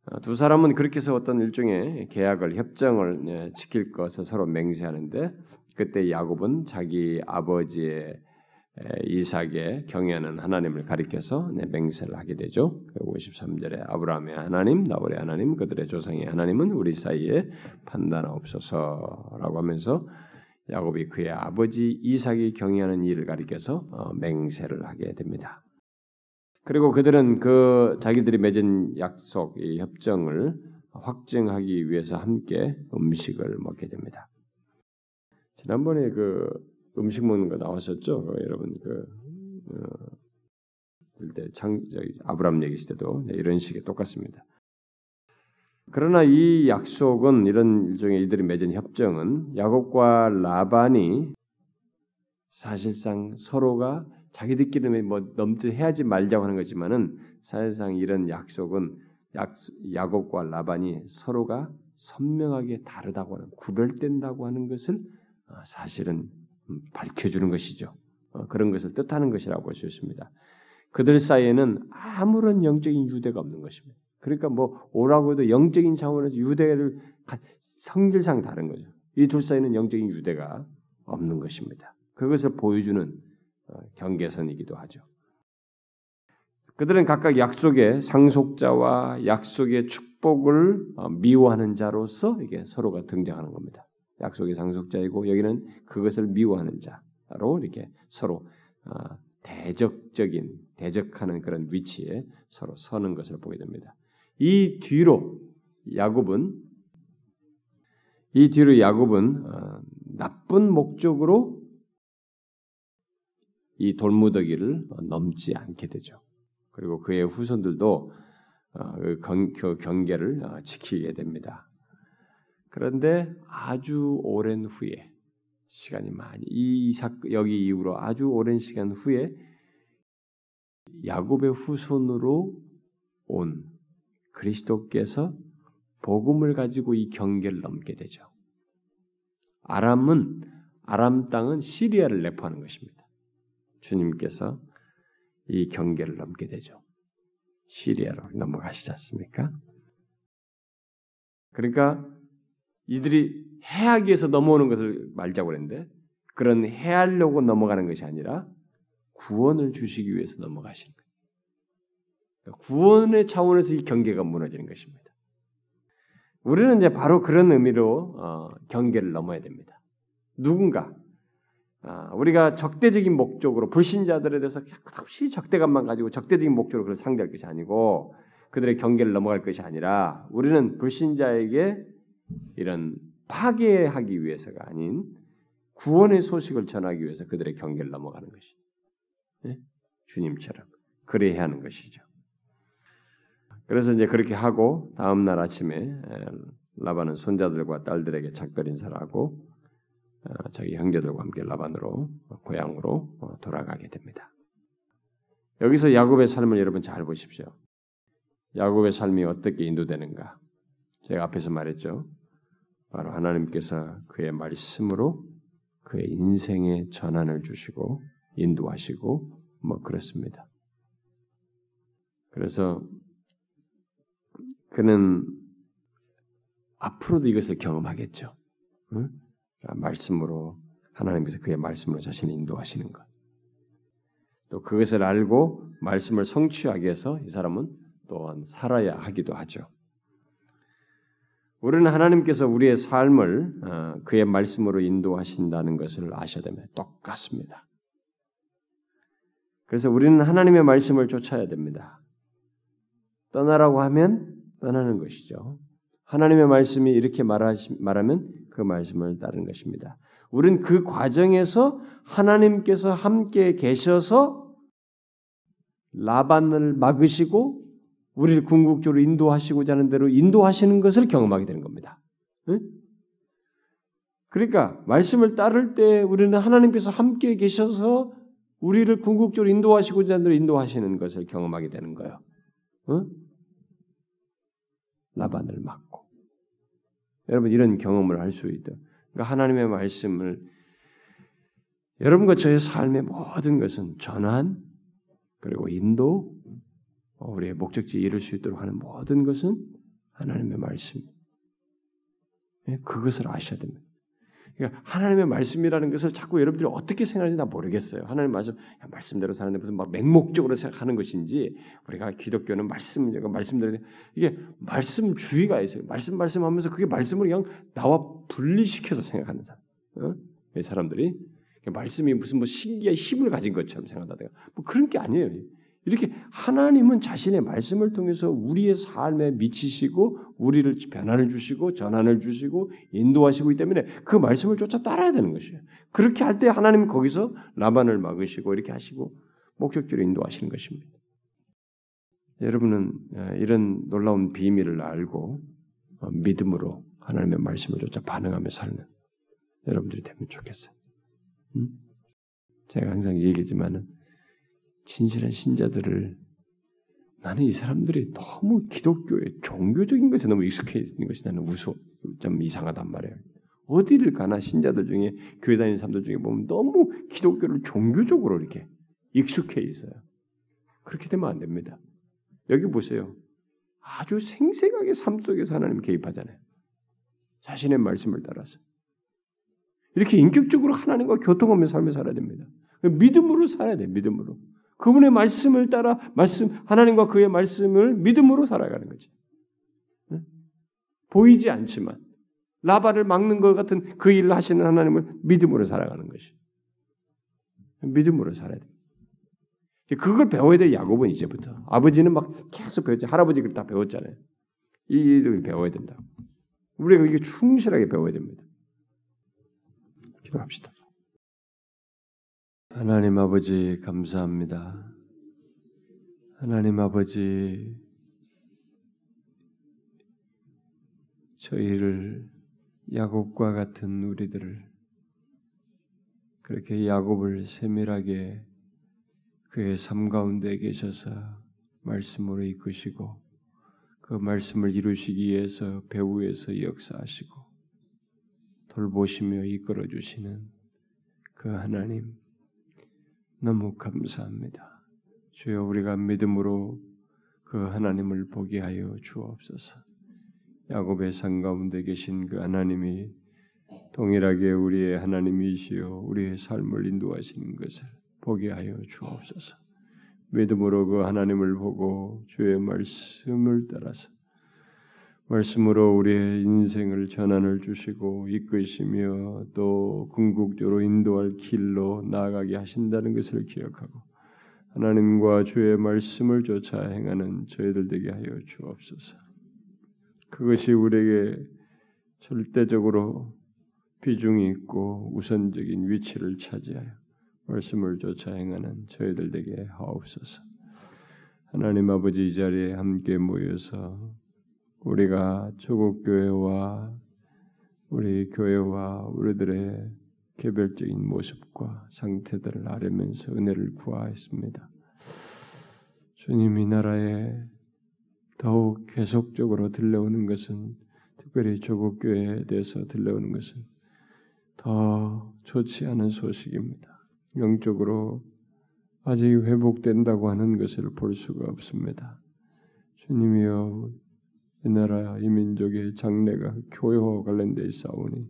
S1: 어, 두 사람은 그렇게 해서 어떤 일종의 계약을 협정을 예, 지킬 것을 서로 맹세하는데 그때 야곱은 자기 아버지의 이삭의 경외하는 하나님을 가리켜서 맹세를 하게 되죠. 53절에 아브라함의 하나님, 나홀의 하나님, 그들의 조상의 하나님은 우리 사이에 판단하옵소서라고 하면서 야곱이 그의 아버지 이삭이 경외하는 일을 가리켜서 어, 맹세를 하게 됩니다. 그리고 그들은 그 자기들이 맺은 약속, 이 협정을 확증하기 위해서 함께 음식을 먹게 됩니다. 지난번에 그 음식 먹는 거 나왔었죠, 그 여러분 그 어, 때창 아브람 얘기했을 때도 이런 식의 똑같습니다. 그러나 이 약속은 이런 일종의 이들이 맺은 협정은 야곱과 라반이 사실상 서로가 자기들끼리 뭐 넘지 해야지 말자고 하는 거지만은 사실상 이런 약속은 약, 야곱과 라반이 서로가 선명하게 다르다고 하는 구별된다고 하는 것을 어, 사실은 음, 밝혀주는 것이죠. 어, 그런 것을 뜻하는 것이라고 볼 수 있습니다. 그들 사이에는 아무런 영적인 유대가 없는 것입니다. 그러니까 뭐 오라고 해도 영적인 차원에서 유대를 성질상 다른 거죠. 이 둘 사이는 영적인 유대가 없는 것입니다. 그것을 보여주는 어, 경계선이기도 하죠. 그들은 각각 약속의 상속자와 약속의 축복을 어, 미워하는 자로서 이게 서로가 등장하는 겁니다. 약속의 상속자이고 여기는 그것을 미워하는 자로 이렇게 서로 어, 대적적인 대적하는 그런 위치에 서로 서는 것을 보게 됩니다. 이 뒤로 야곱은 이 뒤로 야곱은 나쁜 목적으로 이 돌무더기를 넘지 않게 되죠. 그리고 그의 후손들도 어, 그, 그 경계를 어, 지키게 됩니다. 그런데 아주 오랜 후에 시간이 많이 이 여기 이후로 아주 오랜 시간 후에 야곱의 후손으로 온 그리스도께서 복음을 가지고 이 경계를 넘게 되죠. 아람은 아람 땅은 시리아를 내포하는 것입니다. 주님께서 이 경계를 넘게 되죠. 시리아로 넘어가시지 않습니까? 그러니까 이들이 해하기 위해서 넘어오는 것을 말자고 그랬는데 그런 해하려고 넘어가는 것이 아니라 구원을 주시기 위해서 넘어가시는 거예요. 그러니까 구원의 차원에서 이 경계가 무너지는 것입니다. 우리는 이제 바로 그런 의미로 어, 경계를 넘어야 됩니다. 누군가 아, 우리가 적대적인 목적으로 불신자들에 대해서 끝없이 적대감만 가지고 적대적인 목적으로 그를 상대할 것이 아니고 그들의 경계를 넘어갈 것이 아니라 우리는 불신자에게 이런 파괴하기 위해서가 아닌 구원의 소식을 전하기 위해서 그들의 경계를 넘어가는 것이 네? 주님처럼 그래야 하는 것이죠. 그래서 이제 그렇게 하고 다음 날 아침에 라반은 손자들과 딸들에게 작별 인사를 하고 어, 자기 형제들과 함께 라반으로 고향으로 어, 돌아가게 됩니다. 여기서 야곱의 삶을 여러분 잘 보십시오. 야곱의 삶이 어떻게 인도되는가? 제가 앞에서 말했죠. 바로 하나님께서 그의 말씀으로 그의 인생의 전환을 주시고 인도하시고 뭐 그렇습니다. 그래서 그는 앞으로도 이것을 경험하겠죠. 응? 말씀으로 하나님께서 그의 말씀으로 자신을 인도하시는 것. 또 그것을 알고 말씀을 성취하기 위해서 이 사람은 또한 살아야 하기도 하죠. 우리는 하나님께서 우리의 삶을 어, 그의 말씀으로 인도하신다는 것을 아셔야 됩니다. 똑같습니다. 그래서 우리는 하나님의 말씀을 쫓아야 됩니다. 떠나라고 하면 떠나는 것이죠. 하나님의 말씀이 이렇게 말하시, 말하면 그 말씀을 따르는 것입니다. 우리는 그 과정에서 하나님께서 함께 계셔서 라반을 막으시고 우리를 궁극적으로 인도하시고자 하는 대로 인도하시는 것을 경험하게 되는 겁니다. 응? 그러니까 말씀을 따를 때 우리는 하나님께서 함께 계셔서 우리를 궁극적으로 인도하시고자 하는 대로 인도하시는 것을 경험하게 되는 거예요. 응? 라반을 막고 여러분 이런 경험을 할 수 있다. 그러니까 하나님의 말씀을 여러분과 저의 삶의 모든 것은 전환 그리고 인도 어, 우리의 목적지에 이룰 수 있도록 하는 모든 것은 하나님의 말씀. 예, 그것을 아셔야 됩니다. 그러니까 하나님의 말씀이라는 것을 자꾸 여러분들이 어떻게 생각하는지 나 모르겠어요. 하나님 말씀, 말씀대로 사는데 무슨 막 맹목적으로 생각하는 것인지 우리가 기독교는 말씀, 말씀대로 이게 말씀 주의가 있어요. 말씀 말씀하면서 그게 말씀을 그냥 나와 분리시켜서 생각하는 사람. 어? 이 사람들이 말씀이 무슨 뭐 신기한 힘을 가진 것처럼 생각하다가 뭐 그런 게 아니에요. 이렇게 하나님은 자신의 말씀을 통해서 우리의 삶에 미치시고 우리를 변화를 주시고 전환을 주시고 인도하시고 있기 때문에 그 말씀을 쫓아 따라야 되는 것이에요. 그렇게 할 때 하나님은 거기서 라반을 막으시고 이렇게 하시고 목적지로 인도하시는 것입니다. 여러분은 이런 놀라운 비밀을 알고 어, 믿음으로 하나님의 말씀을 쫓아 반응하며 사는 여러분들이 되면 좋겠어요. 음? 제가 항상 얘기하지만은 진실한 신자들을 나는 이 사람들이 너무 기독교의 종교적인 것에 너무 익숙해 있는 것이 나는 무서워 좀 이상하단 말이에요. 어디를 가나 신자들 중에 교회 다니는 사람들 중에 보면 너무 기독교를 종교적으로 이렇게 익숙해 있어요. 그렇게 되면 안 됩니다. 여기 보세요. 아주 생생하게 삶 속에서 하나님 개입하잖아요. 자신의 말씀을 따라서. 이렇게 인격적으로 하나님과 교통하며 삶을 살아야 됩니다. 믿음으로 살아야 돼, 믿음으로. 그분의 말씀을 따라 말씀 하나님과 그의 말씀을 믿음으로 살아가는 거지. 보이지 않지만 라바를 막는 것 같은 그 일을 하시는 하나님을 믿음으로 살아가는 것이. 믿음으로 살아야 돼. 그걸 배워야 돼 야곱은 이제부터. 아버지는 막 계속 배웠지. 할아버지 다 배웠잖아요. 이 일을 배워야 된다. 우리가 이게 충실하게 배워야 됩니다. 기도합시다. 하나님 아버지 감사합니다. 하나님 아버지 저희를 야곱과 같은 우리들을 그렇게 야곱을 세밀하게 그의 삶 가운데 계셔서 말씀으로 이끄시고 그 말씀을 이루시기 위해서 배후에서 역사하시고 돌보시며 이끌어 주시는 그 하나님 너무 감사합니다. 주여 우리가 믿음으로 그 하나님을 보게 하여 주옵소서. 야곱의 산 가운데 계신 그 하나님이 동일하게 우리의 하나님이시요 우리의 삶을 인도하시는 것을 보게 하여 주옵소서. 믿음으로 그 하나님을 보고 주의 말씀을 따라서 말씀으로 우리의 인생을 전환을 주시고 이끄시며 또 궁극적으로 인도할 길로 나아가게 하신다는 것을 기억하고 하나님과 주의 말씀을 쫓아 행하는 저희들 되게 하여 주옵소서. 그것이 우리에게 절대적으로 비중이 있고 우선적인 위치를 차지하여 말씀을 쫓아 행하는 저희들 되게 하옵소서. 하나님 아버지 이 자리에 함께 모여서 우리가 조국 교회와 우리 교회와 우리들의 개별적인 모습과 상태들을 알으면서 은혜를 구하였습니다. 주님 이 나라에 더욱 계속적으로 들려오는 것은 특별히 조국 교회에 대해서 들려오는 것은 더 좋지 않은 소식입니다. 영적으로 아직 회복된다고 하는 것을 볼 수가 없습니다. 주님이여 이 나라 이 민족의 장래가 교회와 관련돼 있사오니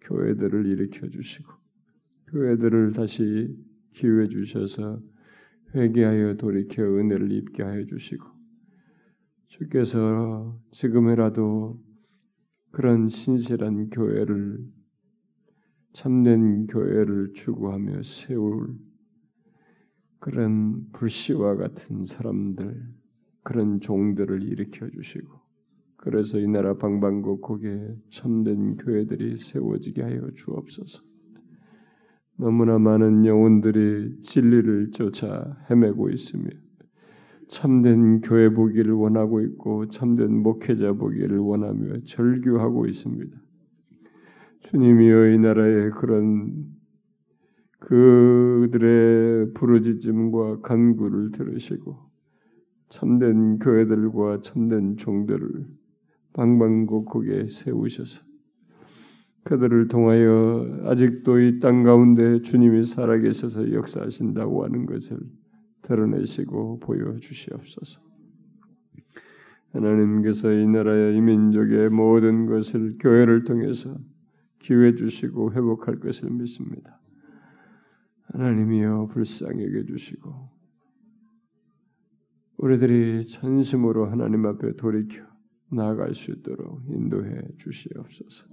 S1: 교회들을 일으켜 주시고 교회들을 다시 기회 주셔서 회개하여 돌이켜 은혜를 입게 하여 주시고 주께서 지금이라도 그런 신실한 교회를 참된 교회를 추구하며 세울 그런 불씨와 같은 사람들, 그런 종들을 일으켜 주시고, 그래서 이 나라 방방곡곡에 참된 교회들이 세워지게 하여 주옵소서. 너무나 많은 영혼들이 진리를 쫓아 헤매고 있으며 참된 교회 보기를 원하고 있고 참된 목회자 보기를 원하며 절규하고 있습니다. 주님이여 이 나라의 그런 그들의 부르짖음과 간구를 들으시고 참된 교회들과 참된 종들을 방방곡곡에 세우셔서 그들을 통하여 아직도 이 땅 가운데 주님이 살아계셔서 역사하신다고 하는 것을 드러내시고 보여주시옵소서. 하나님께서 이 나라의 이 민족의 모든 것을 교회를 통해서 기회 주시고 회복할 것을 믿습니다. 하나님이여 불쌍히 여겨 주시고 우리들이 전심으로 하나님 앞에 돌이켜 나아갈 수 있도록 인도해 주시옵소서.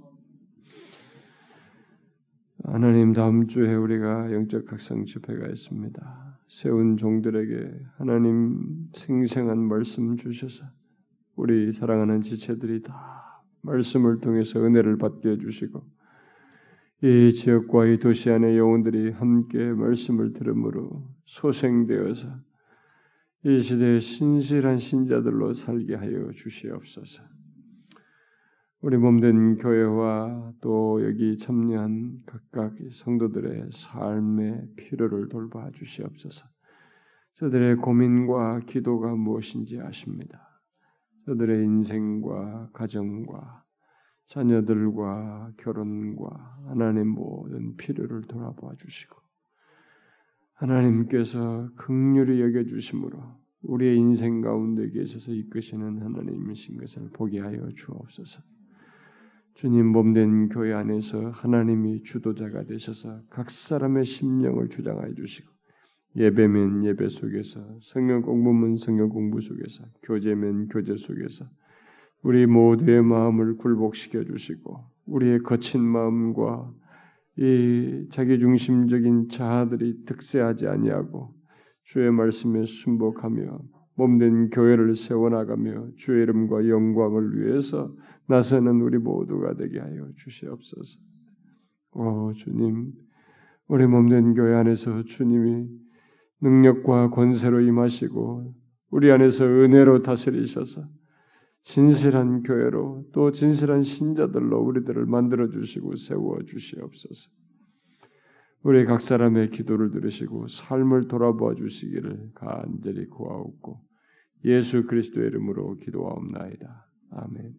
S1: 하나님 다음 주에 우리가 영적 각성 집회가 있습니다. 세운 종들에게 하나님 생생한 말씀 주셔서 우리 사랑하는 지체들이 다 말씀을 통해서 은혜를 받게 해주시고 이 지역과 이 도시 안의 영혼들이 함께 말씀을 들음으로 소생되어서 이 시대의 신실한 신자들로 살게 하여 주시옵소서. 우리 몸된 교회와 또 여기 참여한 각각 성도들의 삶의 필요를 돌봐 주시옵소서. 저들의 고민과 기도가 무엇인지 아십니다. 저들의 인생과 가정과 자녀들과 결혼과 하나님 모든 필요를 돌아봐 주시고 하나님께서 극률히 여겨 주심으로 우리의 인생 가운데 계셔서 이끄시는 하나님이신 것을 보게 하여 주옵소서. 주님 몸된 교회 안에서 하나님이 주도자가 되셔서 각 사람의 심령을 주장하여 주시고 예배면 예배 속에서 성경 공부면 성경 공부 속에서 교제면 교제 속에서 우리 모두의 마음을 굴복시켜 주시고 우리의 거친 마음과 이 자기 중심적인 자아들이 득세하지 아니하고 주의 말씀에 순복하며 몸된 교회를 세워나가며 주의 이름과 영광을 위해서 나서는 우리 모두가 되게 하여 주시옵소서. 오 주님, 우리 몸된 교회 안에서 주님이 능력과 권세로 임하시고 우리 안에서 은혜로 다스리셔서 진실한 교회로 또 진실한 신자들로 우리들을 만들어 주시고 세워 주시옵소서. 우리 각 사람의 기도를 들으시고 삶을 돌아보아 주시기를 간절히 구하옵고 예수 그리스도의 이름으로 기도하옵나이다. 아멘.